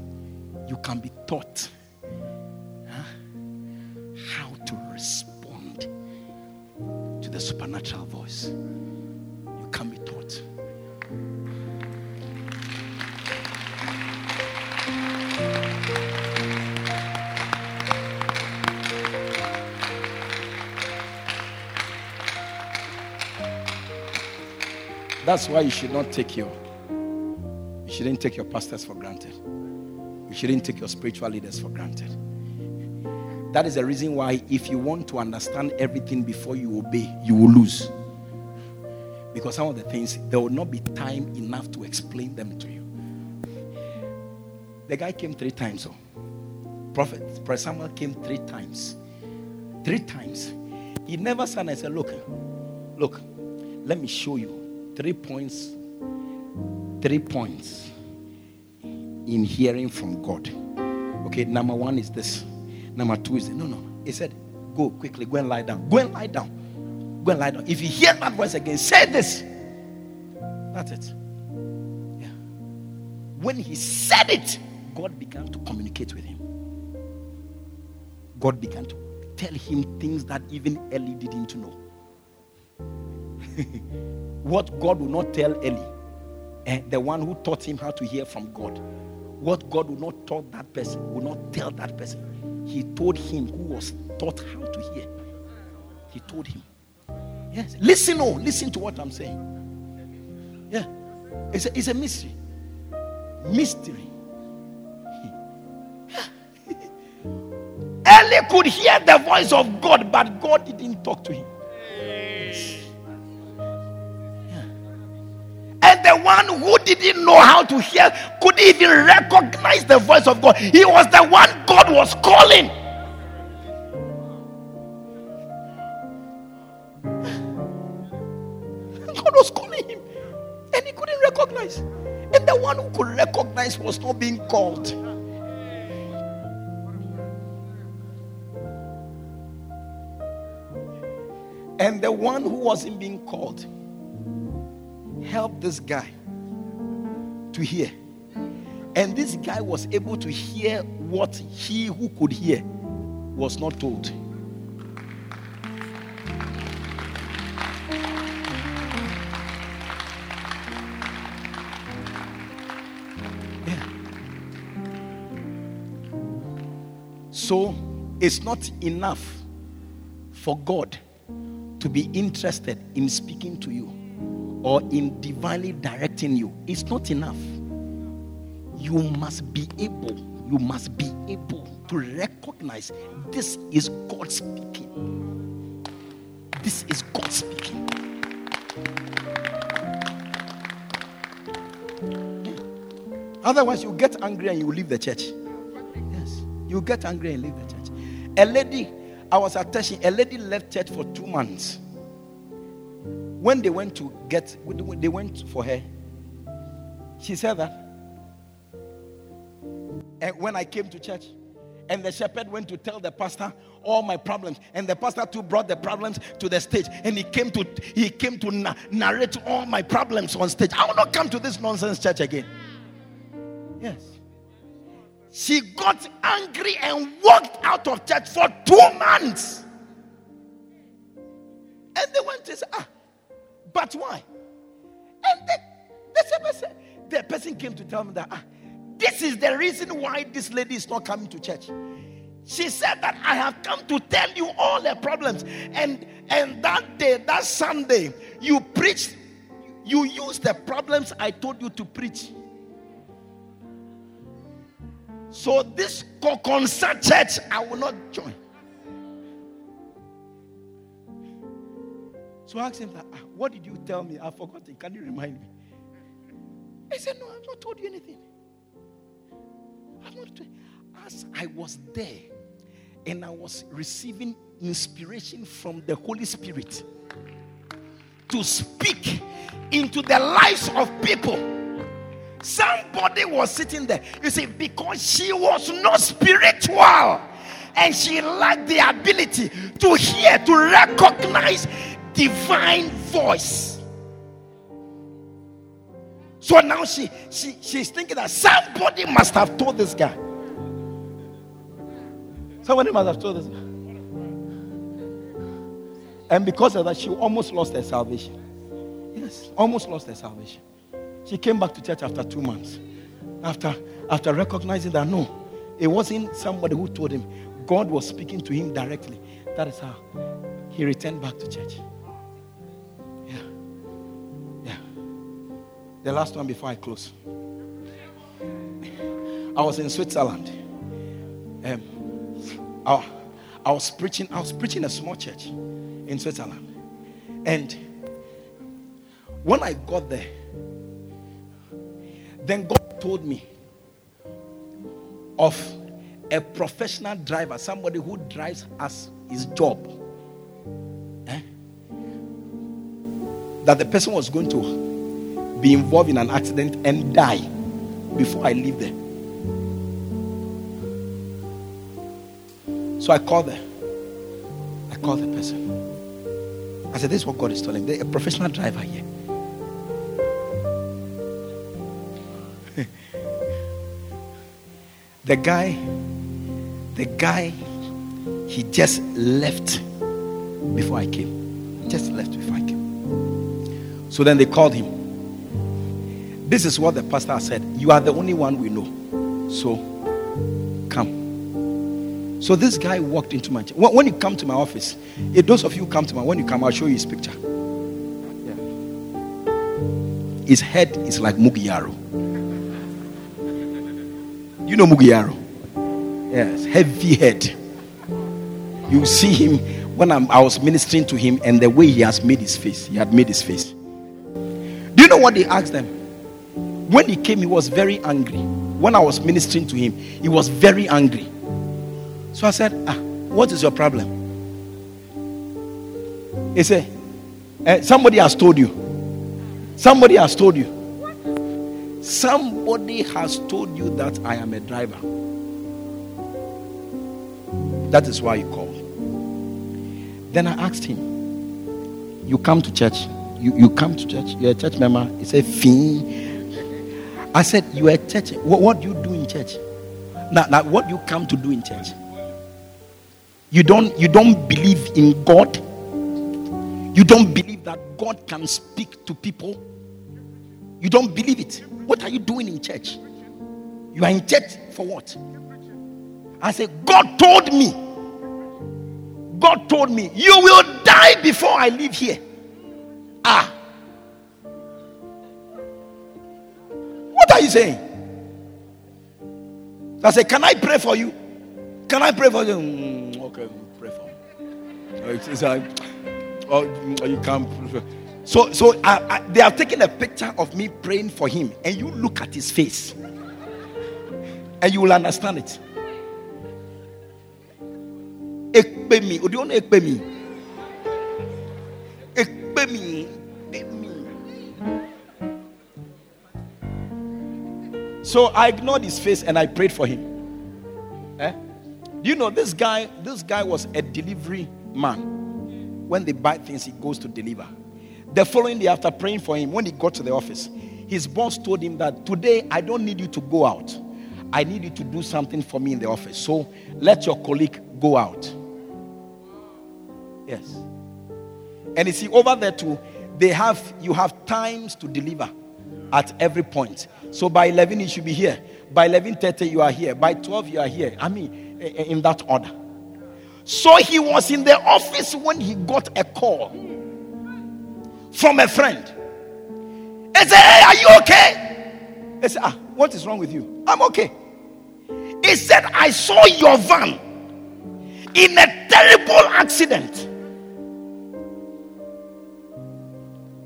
you can be taught huh, how to respond to the supernatural voice. That's why you should not take your you shouldn't take your pastors for granted. You shouldn't take your spiritual leaders for granted. That is the reason why if you want to understand everything before you obey, you will lose. Because some of the things there will not be time enough to explain them to you. The guy came three times. Oh. Prophet, Prophet Samuel came three times. Three times. He never said and said, Look, look, let me show you three points. Three points in hearing from God. Okay, number one is this. Number two is no, no. He said, Go quickly, go and lie down. Go and lie down. Go and lie down. If you hear that voice again, say this. That's it. Yeah. When he said it, God began to communicate with him. God began to tell him things that even Eli didn't know. what God will not tell Eli, and the one who taught him how to hear from God, what God will not taught that person, will not tell that person. He told him who was taught how to hear. He told him. Yes. Listen, oh, listen to what I'm saying. Yeah. It's a, it's a mystery. Mystery. Eli could hear the voice of God, but God didn't talk to him. The one who didn't know how to hear could even recognize the voice of God. He was the one God was calling. God was calling him, and he couldn't recognize. And the one who could recognize was not being called. And the one who wasn't being called help this guy to hear. And this guy was able to hear what he who could hear was not told. Yeah. So it's not enough for God to be interested in speaking to you or in divinely directing you. It's not enough. You must be able, you must be able to recognize this is God speaking. This is God speaking. Otherwise, you get angry and you leave the church. Yes, you get angry and leave the church. A lady, I was attaching, a lady left church for two months. When they went to get, they went for her, she said that. And when I came to church, and the shepherd went to tell the pastor all my problems and the pastor too brought the problems to the stage and he came to he came to na- narrate all my problems on stage. I will not come to this nonsense church again. Yes. She got angry and walked out of church for two months. And they went to say ah but why and the, the, person, the person came to tell me that ah this is the reason why this lady is not coming to church. She said that I have come to tell you all the problems. And and that day, that Sunday, you preached, you used the problems I told you to preach. So this concert church, I will not join. So I asked him that, ah, what did you tell me? I've forgotten. Can you remind me? I said, No, I've not told you anything. I've not told As I was there and I was receiving inspiration from the Holy Spirit to speak into the lives of people, somebody was sitting there. You see, because she was not spiritual and she lacked the ability to hear, to recognize divine voice. So now she, she she's thinking that somebody must have told this guy. Somebody must have told this guy. And because of that, she almost lost her salvation. Yes, almost lost her salvation. She came back to church after two months. After, after recognizing that no, it wasn't somebody who told him. God was speaking to him directly. That is how he returned back to church. The last one before I close. I was in Switzerland. Um, I, I was preaching. I was preaching a small church in Switzerland, and when I got there, then God told me of a professional driver, somebody who drives as his job. Eh? That the person was going to be involved in an accident and die before I leave there. So I called her. I called the person. I said, This is what God is telling me. A professional driver here. the guy, the guy, he just left before I came. Just left before I came. So then they called him. This is what the pastor said. You are the only one we know. So come. So this guy walked into my chair. When you come to my office, if those of you come to my when you come, I'll show you his picture. Yeah. His head is like Mugiaro. You know Mugiaro? Yes, heavy head. You see him when I'm, I was ministering to him and the way he has made his face. He had made his face. Do you know what they asked them? When he came, he was very angry. When I was ministering to him, he was very angry. So I said, Ah, what is your problem? He said, eh, Somebody has told you. Somebody has told you. Somebody has told you that I am a driver. That is why you called. Then I asked him, You come to church. You, you come to church. You're a church member. He said, Fee. I said, You are church. What, what do you do in church? Now, now, what do you come to do in church? You don't, you don't believe in God. You don't believe that God can speak to people. You don't believe it. What are you doing in church? You are in church for what? I said, God told me. God told me, you will die before I leave here. Ah. What are you saying? I said, Can I pray for you? Can I pray for you? Mm, okay, pray for me. Uh, it's, it's like, oh, mm, you can't. So, so I, I, they are taking a picture of me praying for him, and you look at his face, and you will understand it. Ekpe mi, o di ono ekpe mi. Ekpe mi, So I ignored his face and I prayed for him. Eh? You know this guy? This guy was a delivery man. When they buy things, he goes to deliver. The following day, after praying for him, when he got to the office, his boss told him that today I don't need you to go out. I need you to do something for me in the office. So let your colleague go out. Yes. And you see, over there too, they have you have times to deliver at every point. So by 11 you should be here. By 11:30 you are here. By 12 you are here. I mean, in that order. So he was in the office when he got a call from a friend. He said, Hey, are you okay? He said, Ah, what is wrong with you? I'm okay. He said, I saw your van in a terrible accident.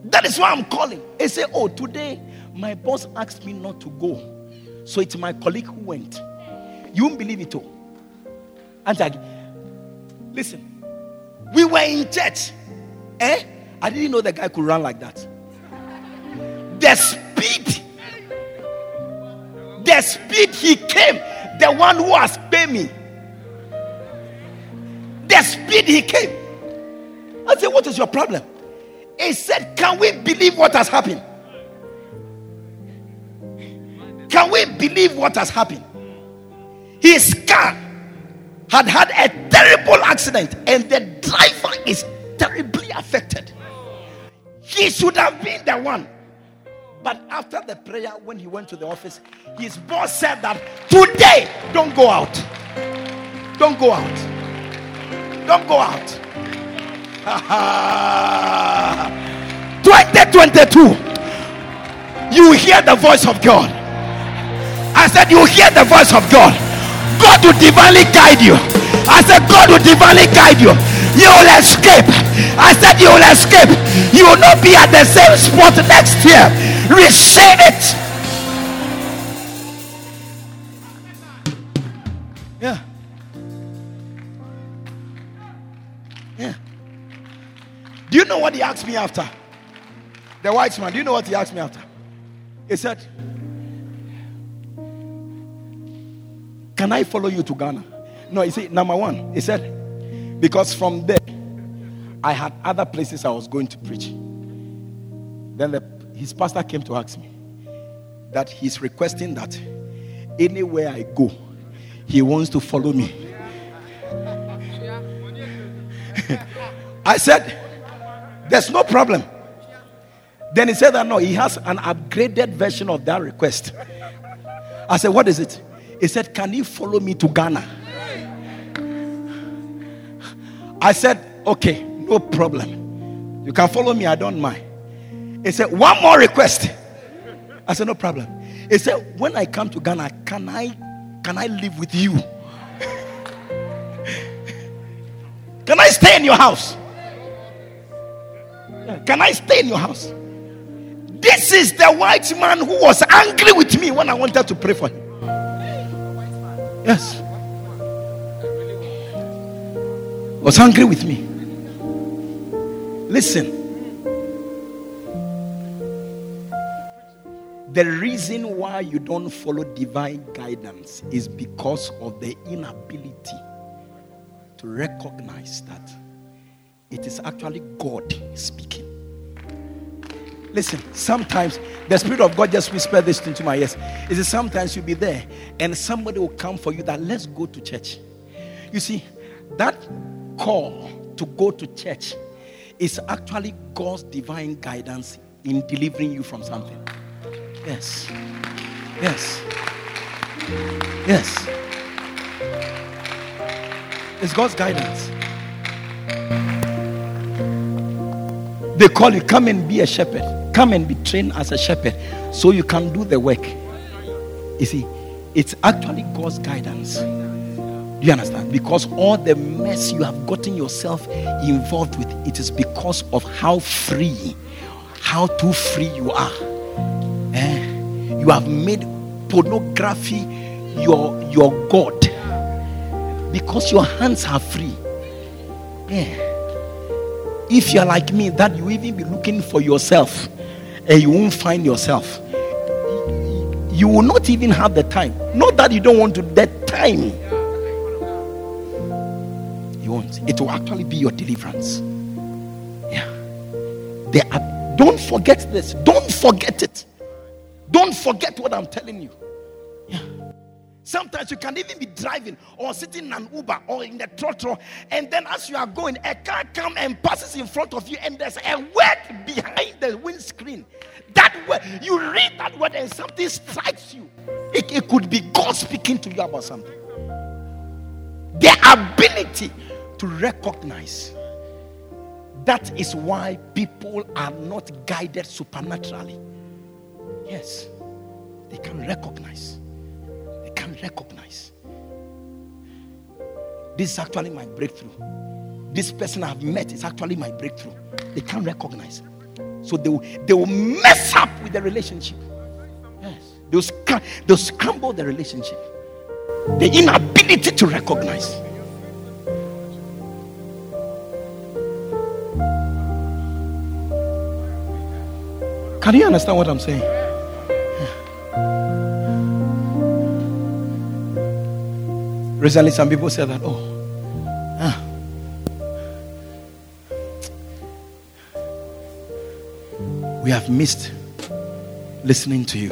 That is why I'm calling. He said, Oh, today my boss asked me not to go. So it's my colleague who went. You won't believe it, all. And I, listen, we were in church. Eh? I didn't know the guy could run like that. The speed, the speed he came, the one who has paid me, the speed he came. I said, What is your problem? He said, Can we believe what has happened? Can we believe what has happened? His car had had a terrible accident, and the driver is terribly affected. He should have been the one. But after the prayer, when he went to the office, his boss said that today, don't go out. Don't go out. Don't go out. 2022, you hear the voice of God. I said, You hear the voice of God. God will divinely guide you. I said, God will divinely guide you. You will escape. I said, You will escape. You will not be at the same spot next year. Receive it. Do you know what he asked me after? The white man, do you know what he asked me after? He said, Can I follow you to Ghana? No, he said, number one, he said, because from there I had other places I was going to preach. Then the, his pastor came to ask me that he's requesting that anywhere I go, he wants to follow me. I said, There's no problem. Then he said that no, he has an upgraded version of that request. I said, What is it? He said, Can you follow me to Ghana? I said, Okay, no problem. You can follow me, I don't mind. He said, One more request. I said, No problem. He said, When I come to Ghana, can I can I live with you? can I stay in your house? Can I stay in your house? This is the white man who was angry with me when I wanted to pray for him. Yes. Was angry with me. Listen. The reason why you don't follow divine guidance is because of the inability to recognize that it is actually God speaking. Listen, sometimes the Spirit of God just whisper this into my ears. Is it sometimes you'll be there and somebody will come for you that let's go to church. You see, that call to go to church is actually God's divine guidance in delivering you from something. Yes. Yes. Yes. It's God's guidance. They call you, come and be a shepherd. Come and be trained as a shepherd so you can do the work. You see, it's actually God's guidance. Do you understand? Because all the mess you have gotten yourself involved with, it is because of how free, how too free you are. Eh? You have made pornography your your God because your hands are free. Yeah. If you're like me, that you even be looking for yourself and you won't find yourself, you will not even have the time. Not that you don't want to, that time. You won't. It will actually be your deliverance. Yeah. Are, don't forget this. Don't forget it. Don't forget what I'm telling you. Yeah. Sometimes you can even be driving or sitting in an Uber or in the trotro, and then as you are going, a car comes and passes in front of you, and there's a word behind the windscreen. That word, you read that word, and something strikes you. It, it could be God speaking to you about something. The ability to recognize. That is why people are not guided supernaturally. Yes, they can recognize. Can recognize. This is actually my breakthrough. This person I've met is actually my breakthrough. They can't recognize. So they will, they will mess up with the relationship. Yes. They'll, scr- they'll scramble the relationship. The inability to recognize. Can you understand what I'm saying? Recently, some people said that, oh, ah. we have missed listening to you.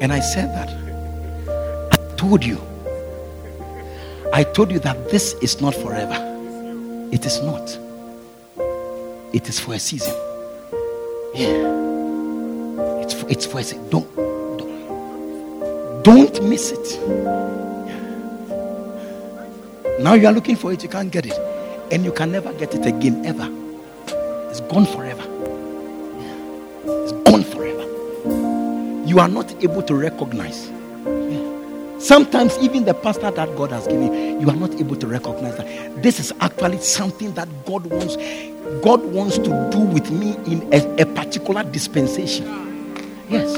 And I said that. I told you. I told you that this is not forever. It is not. It is for a season. Yeah. It's for, it's for a season. Don't, don't, miss it. Now you are looking for it, you can't get it. And you can never get it again, ever. It's gone forever. It's gone forever. You are not able to recognize. Sometimes, even the pastor that God has given you, you are not able to recognize that this is actually something that God wants. God wants to do with me in a, a particular dispensation. Yes.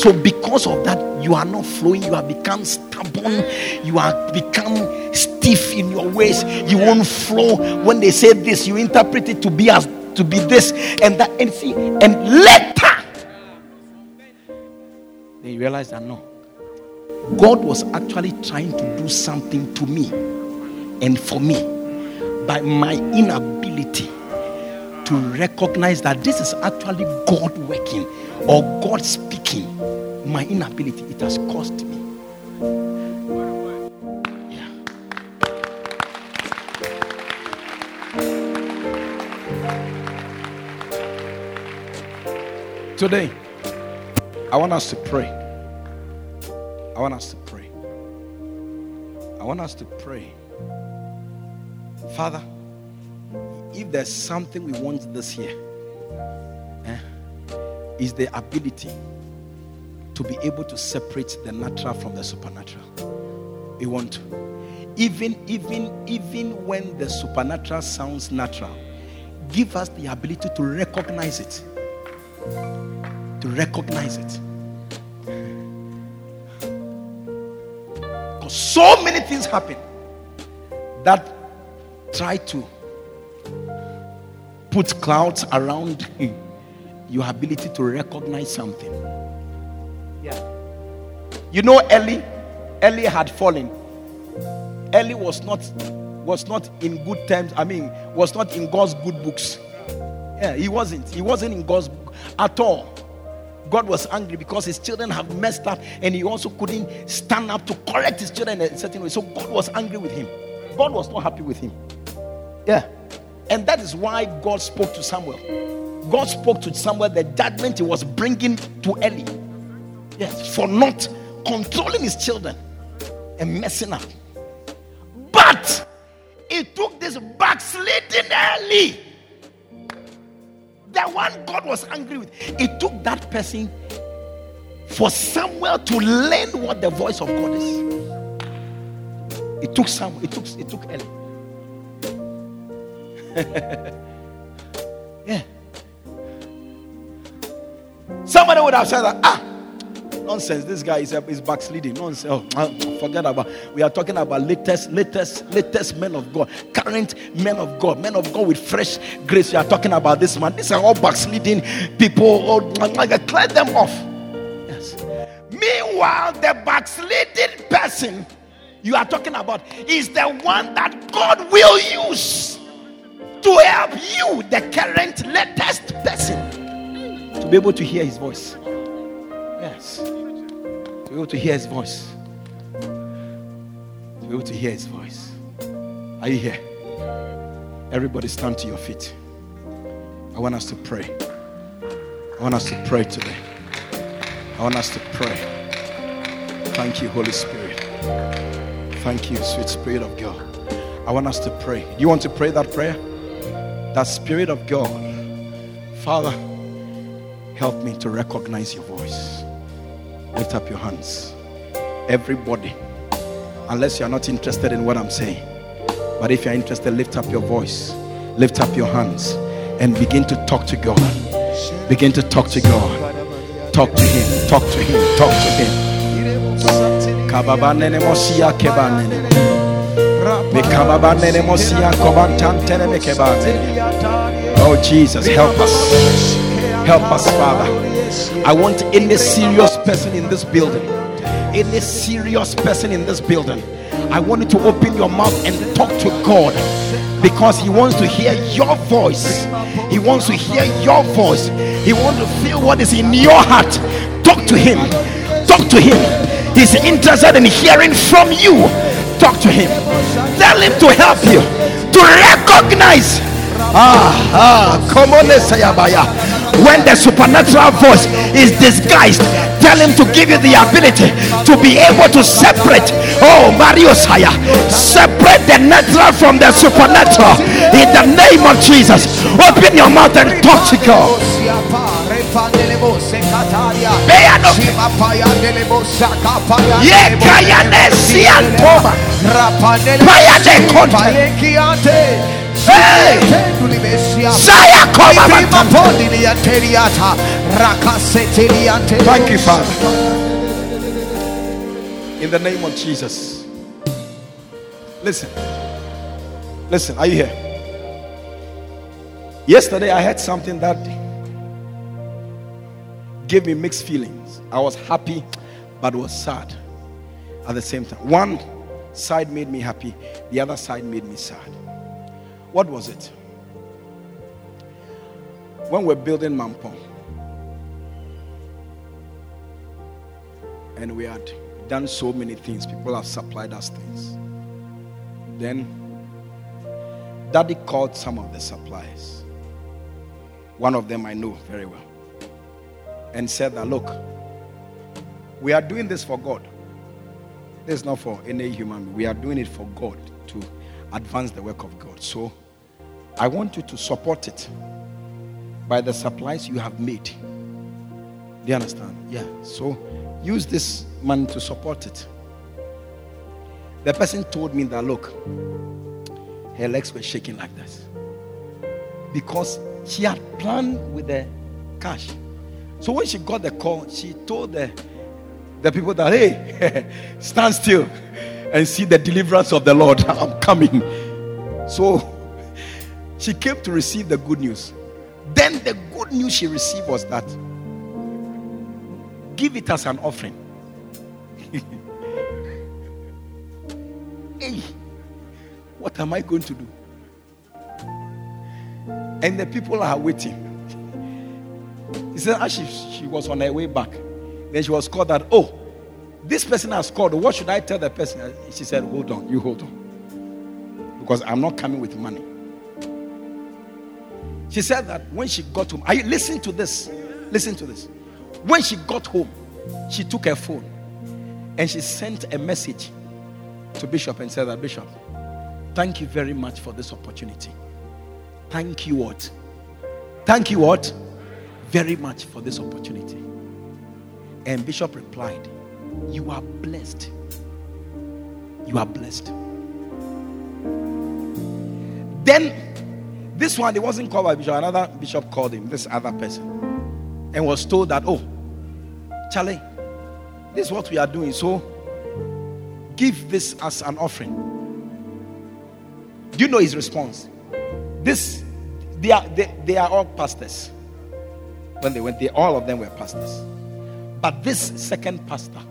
So, because of that, you are not flowing. You have become stubborn. You have become stiff in your ways. You won't flow. When they say this, you interpret it to be as to be this and that. And see, and later, they realize that no, God was actually trying to do something to me and for me by my inability to recognize that this is actually God working or God speaking. My inability, it has cost me. Yeah. Today, I want us to pray. I want us to pray. I want us to pray. Father, if there's something we want this year, eh, is the ability to be able to separate the natural from the supernatural. We want to. Even, even, even when the supernatural sounds natural, give us the ability to recognize it. To recognize it. Because so many things happen that try to put clouds around your ability to recognize something. Yeah. You know, Eli, Eli had fallen. Eli was not was not in good terms. I mean, was not in God's good books. Yeah, he wasn't. He wasn't in God's book at all. God was angry because his children have messed up and he also couldn't stand up to correct his children in a certain way. So God was angry with him. God was not happy with him. Yeah. And that is why God spoke to Samuel. God spoke to Samuel the judgment he was bringing to Eli. Yes, for not controlling his children and messing up. But he took this backsliding early. The one God was angry with. It took that person for Samuel to learn what the voice of God is. It took Samuel, it took it took Eli. yeah. Somebody would have said that, ah, nonsense. This guy is, is backsliding. Nonsense. Oh, ah, forget about. We are talking about latest, latest, latest men of God, current men of God, men of God with fresh grace. We are talking about this man. These are all backsliding people. Oh, ah, ah, ah, clear them off. Yes. Meanwhile, the backsliding person you are talking about is the one that God will use to help you, the current latest person, to be able to hear his voice. Yes. Be able to hear his voice. To be able to hear his voice. Are you here? Everybody stand to your feet. I want us to pray. I want us to pray today. I want us to pray. Thank you, Holy Spirit. Thank you, sweet Spirit of God. I want us to pray. You want to pray that prayer? That Spirit of God, Father, help me to recognize your voice. Lift up your hands. Everybody, unless you are not interested in what I'm saying, but if you're interested, lift up your voice, lift up your hands, and begin to talk to God. Begin to talk to God. Talk to Him. Talk to Him. Talk to Him. Oh Jesus, help us. Help us, Father. I want any serious person in this building, any serious person in this building, I want you to open your mouth and talk to God because He wants to hear your voice. He wants to hear your voice. He wants to feel what is in your heart. Talk to Him. Talk to Him. He's interested in hearing from you. Talk to Him. Tell Him to help you to recognize. Ah, ah, come on, Sayabaya. When the supernatural voice is disguised, tell him to give you the ability to be able to separate. Oh, Mario Saya, separate the natural from the supernatural in the name of Jesus. Open your mouth and talk to God. Ye kayane siantoma. Paya. Hey! Thank you, Father. In the name of Jesus. Listen. Listen, are you here? Yesterday I had something that gave me mixed feelings. I was happy, but was sad at the same time. One side made me happy, the other side made me sad. What was it? When we're building Mampong, and we had done so many things, people have supplied us things. Then, Daddy called some of the suppliers. One of them I know very well. And said that, look, we are doing this for God. This is not for any human. We are doing it for God to advance the work of God. So I want you to support it by the supplies you have made. Do you understand? Yeah. So use this money to support it. The person told me that look, her legs were shaking like this because she had planned with the cash. So when she got the call, she told the, the people that, hey, stand still and see the deliverance of the Lord. I'm coming. So she came to receive the good news. Then the good news she received was that give it as an offering. hey, what am I going to do? And the people are waiting. He said, as she, she was on her way back, then she was called that, oh, this person has called. What should I tell the person? She said, hold on, you hold on. Because I'm not coming with money. She said that when she got home, are you listening to this? Listen to this. When she got home, she took her phone and she sent a message to Bishop and said that Bishop, Thank you very much for this opportunity. Thank you what? Thank you what? Very much for this opportunity. And Bishop replied, You are blessed. You are blessed. Then, this one, it wasn't called by Bishop, another bishop called him, this other person, and was told that, Oh, Charlie, this is what we are doing. So, give this as an offering. Do you know his response? This, they are, they, they are all pastors. When they went there, all of them were pastors. But this second pastor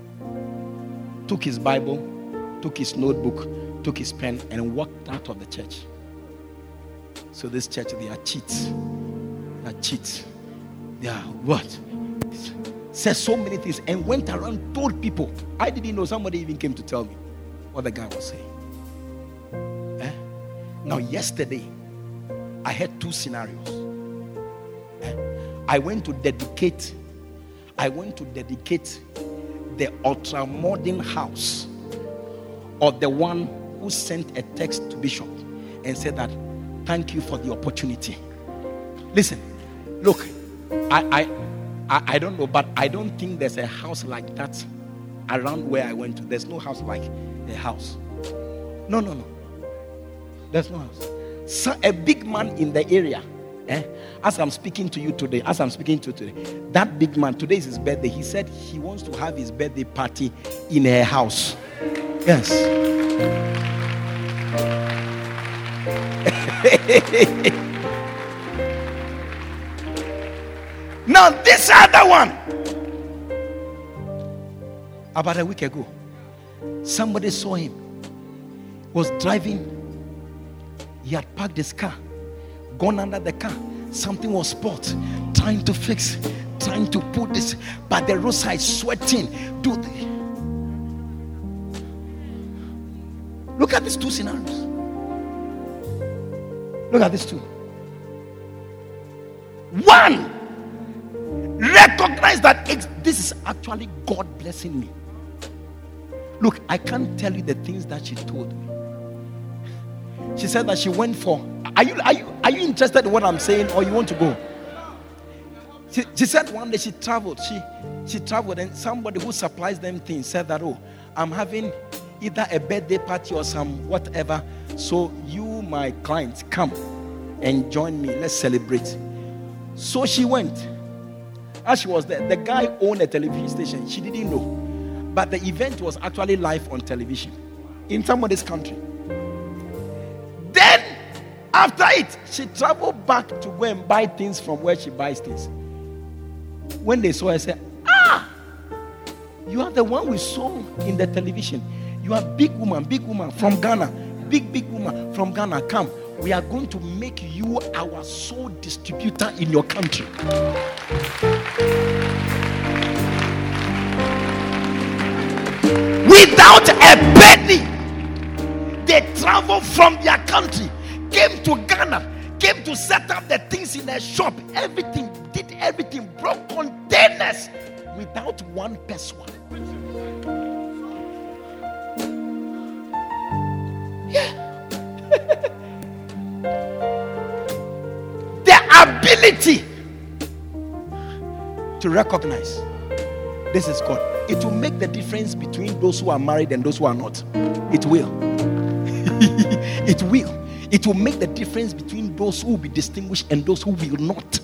took his Bible, took his notebook, took his pen, and walked out of the church. So this church, they are cheats. They are cheats. They are what? Said so many things and went around, told people. I didn't know somebody even came to tell me what the guy was saying. Eh? Now, yesterday, I had two scenarios. Eh? I went to dedicate, I went to dedicate the ultra modern house of the one who sent a text to Bishop and said that thank you for the opportunity. Listen, look, I, I I, I don't know, but I don't think there's a house like that around where I went to. There's no house like a house. No, no, no. There's no house. So a big man in the area, eh, as I'm speaking to you today, as I'm speaking to you today, that big man, today is his birthday. He said he wants to have his birthday party in a house. Yes. Now, this other one, about a week ago, somebody saw him, was driving, he had parked his car, gone under the car, something was spot, trying to fix, trying to put this, but the roadside sweating. Do the, look at these two scenarios. Look at these two. One recognize that this is actually God blessing me. Look, I can't tell you the things that she told me. She said that she went for. Are you are you are you interested in what I'm saying, or you want to go? She, she said one day she traveled. She she traveled, and somebody who supplies them things said that, oh, I'm having either a birthday party or some whatever. So you, my clients, come and join me. Let's celebrate. So she went. As she was there, the guy owned a television station. She didn't know. But the event was actually live on television in somebody's country. Then, after it, she traveled back to go and buy things from where she buys things. When they saw her, said, Ah, you are the one we saw in the television. You are big woman, big woman from Ghana, big, big woman from Ghana. Come, we are going to make you our sole distributor in your country. Without a penny, they traveled from their country, came to Ghana, came to set up the things in their shop, everything, did everything, brought containers without one person. The ability to recognize this is God. It will make the difference between those who are married and those who are not. It will. it will. It will make the difference between those who will be distinguished and those who will not.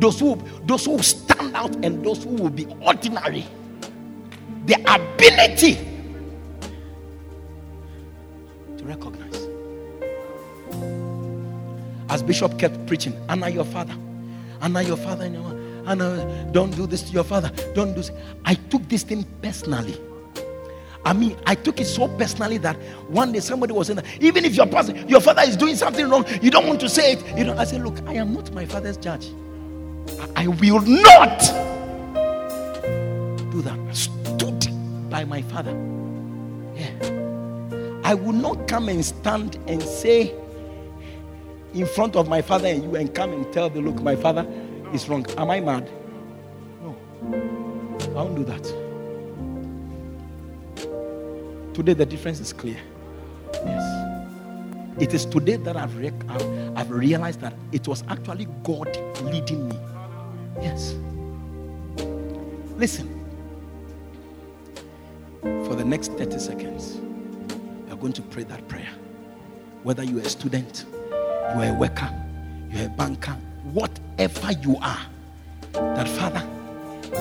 Those who those who stand out and those who will be ordinary. The ability recognize. As Bishop kept preaching, Anna your father, Anna your father and. Anna, don't do this to your father. Don't do this. I took this thing personally. I mean, I took it so personally that one day somebody was saying that even if your pastor, your father is doing something wrong, you don't want to say it. You know, I said, Look, I am not my father's judge. I, I will not do that. I stood by my father. Yeah. I will not come and stand and say in front of my father and you and come and tell the look, my father is wrong. Am I mad? No. I won't do that. Today the difference is clear. Yes. It is today that I've, re- I've, I've realized that it was actually God leading me. Yes. Listen. For the next 30 seconds, going to pray that prayer. Whether you're a student, you're a worker, you're a banker, whatever you are, that Father,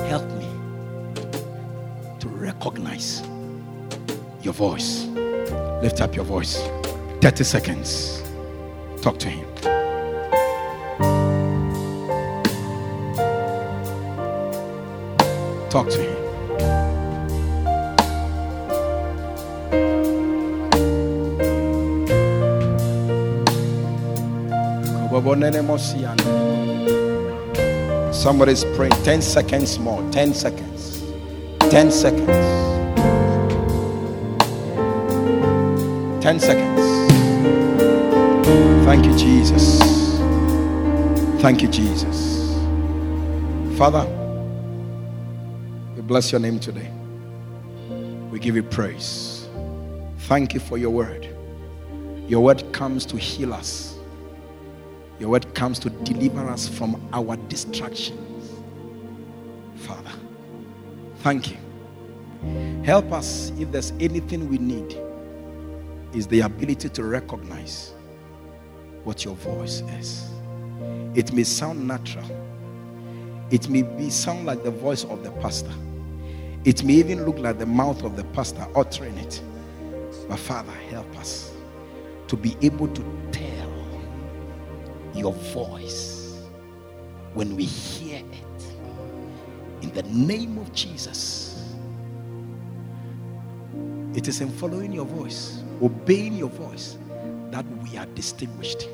help me to recognize your voice. Lift up your voice. 30 seconds. Talk to him. Talk to him. Somebody's praying. 10 seconds more. 10 seconds. 10 seconds. 10 seconds. Thank you, Jesus. Thank you, Jesus. Father, we bless your name today. We give you praise. Thank you for your word. Your word comes to heal us. Comes to deliver us from our distractions. Father, thank you. Help us if there's anything we need is the ability to recognize what your voice is. It may sound natural. It may be sound like the voice of the pastor. It may even look like the mouth of the pastor uttering it. But Father, help us to be able to your voice when we hear it. In the name of Jesus. It is in following your voice, obeying your voice, that we are distinguished.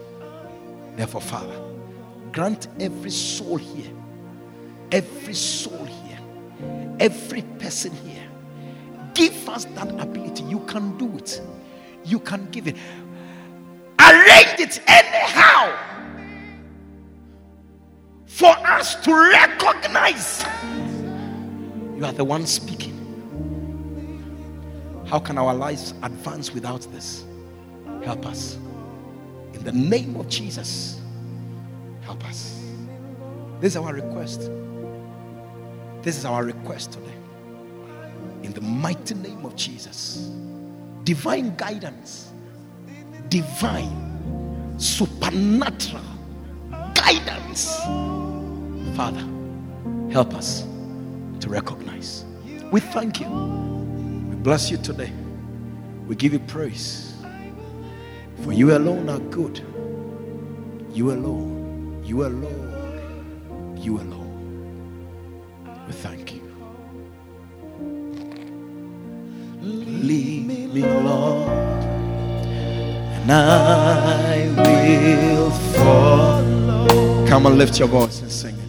Therefore, Father, grant every soul here, every soul here, every person here, give us that ability. You can do it, you can give it. Arrange it anyhow for us to recognize you are the one speaking. How can our lives advance without this? Help us. In the name of Jesus, help us. This is our request. This is our request today. In the mighty name of Jesus, divine guidance, divine, supernatural guidance. Father, help us to recognize. We thank you. We bless you today. We give you praise. For you alone are good. You alone. You alone. You alone. We thank you. Lead me, Lord, and I will follow. Come and lift your voice and sing it.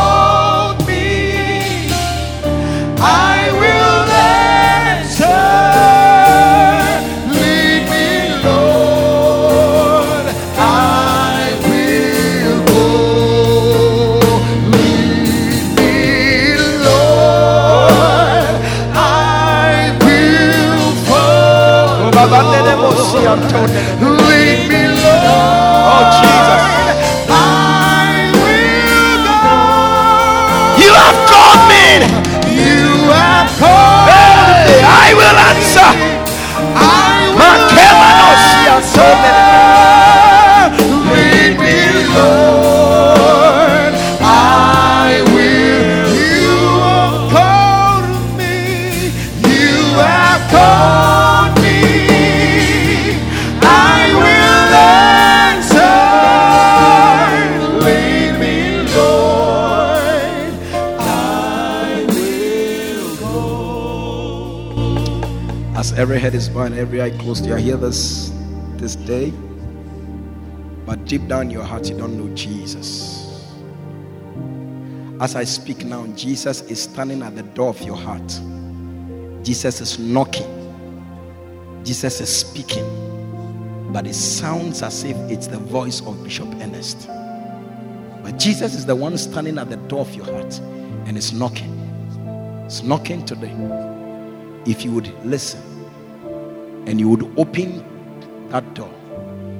head is bowed, and every eye closed, you are here this this day, but deep down in your heart, you don't know Jesus. As I speak now, Jesus is standing at the door of your heart. Jesus is knocking. Jesus is speaking. But it sounds as if it's the voice of Bishop Ernest. But Jesus is the one standing at the door of your heart and is knocking. It's knocking today. If you would listen and you would open that door,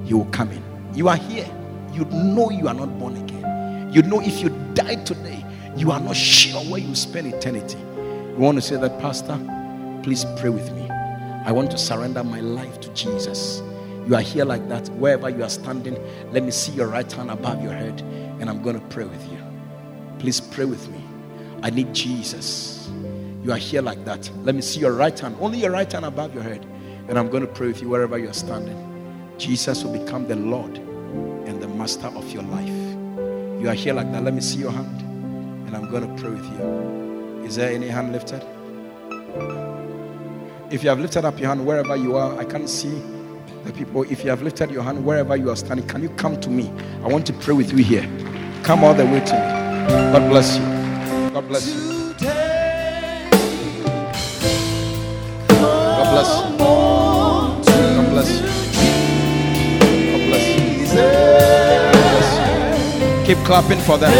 you will come in. You are here. You know you are not born again. You know if you die today, you are not sure where you spend eternity. You want to say that, Pastor? Please pray with me. I want to surrender my life to Jesus. You are here like that. Wherever you are standing, let me see your right hand above your head, and I'm going to pray with you. Please pray with me. I need Jesus. You are here like that. Let me see your right hand, only your right hand above your head, and I'm going to pray with you wherever you are standing. Jesus will become the Lord and the master of your life. You are here like that. Let me see your hand, and I'm going to pray with you. Is there any hand lifted? If you have lifted up your hand wherever you are, I can't see the people. If you have lifted your hand wherever you are standing, can you come to me? I want to pray with you here. Come all the way to me. God bless you. God bless you. Keep clapping for them.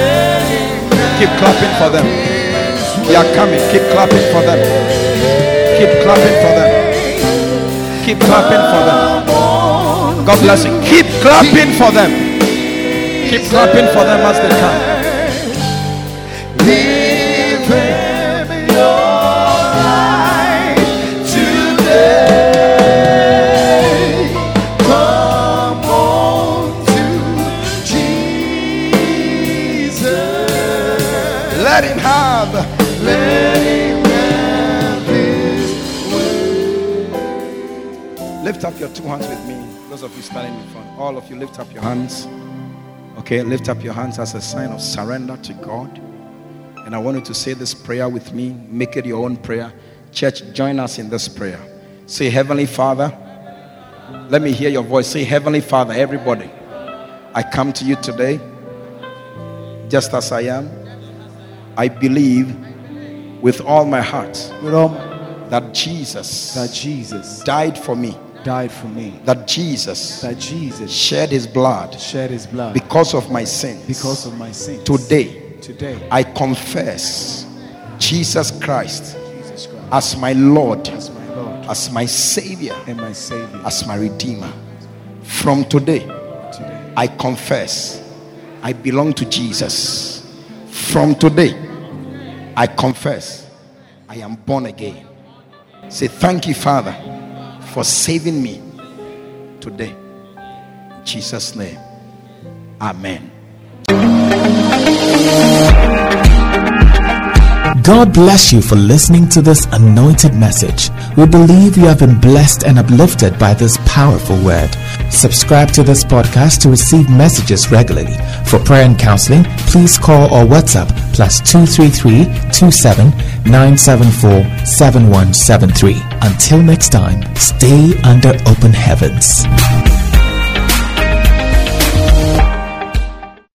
Keep clapping for them. They are coming. Keep clapping for them. Keep clapping for them. Keep clapping for them. God bless you. Keep clapping for them. Keep clapping for them as they come. All of you lift up your hands. Okay, lift up your hands as a sign of surrender to God. And I want you to say this prayer with me. Make it your own prayer. Church, join us in this prayer. Say, Heavenly Father, let me hear your voice. Say, Heavenly Father, everybody, I come to you today just as I am. I believe with all my heart that Jesus that Jesus died for me, died for me, that Jesus that Jesus shed his blood shed his blood because of my sins. because of my sins. Today, Today, I confess Jesus Christ Jesus Christ as my Lord, as my Lord as my Savior, and my Savior. as my Redeemer. From today, Today, I confess I belong to Jesus. From today, I confess I am born again. Say, Thank you, Father, for saving me today. In Jesus' name, Amen. God bless you for listening to this anointed message. We believe you have been blessed and uplifted by this powerful word. Subscribe to this podcast to receive messages regularly. For prayer and counseling, please call or WhatsApp plus 233 27 974 7173. Until next time, stay under open heavens.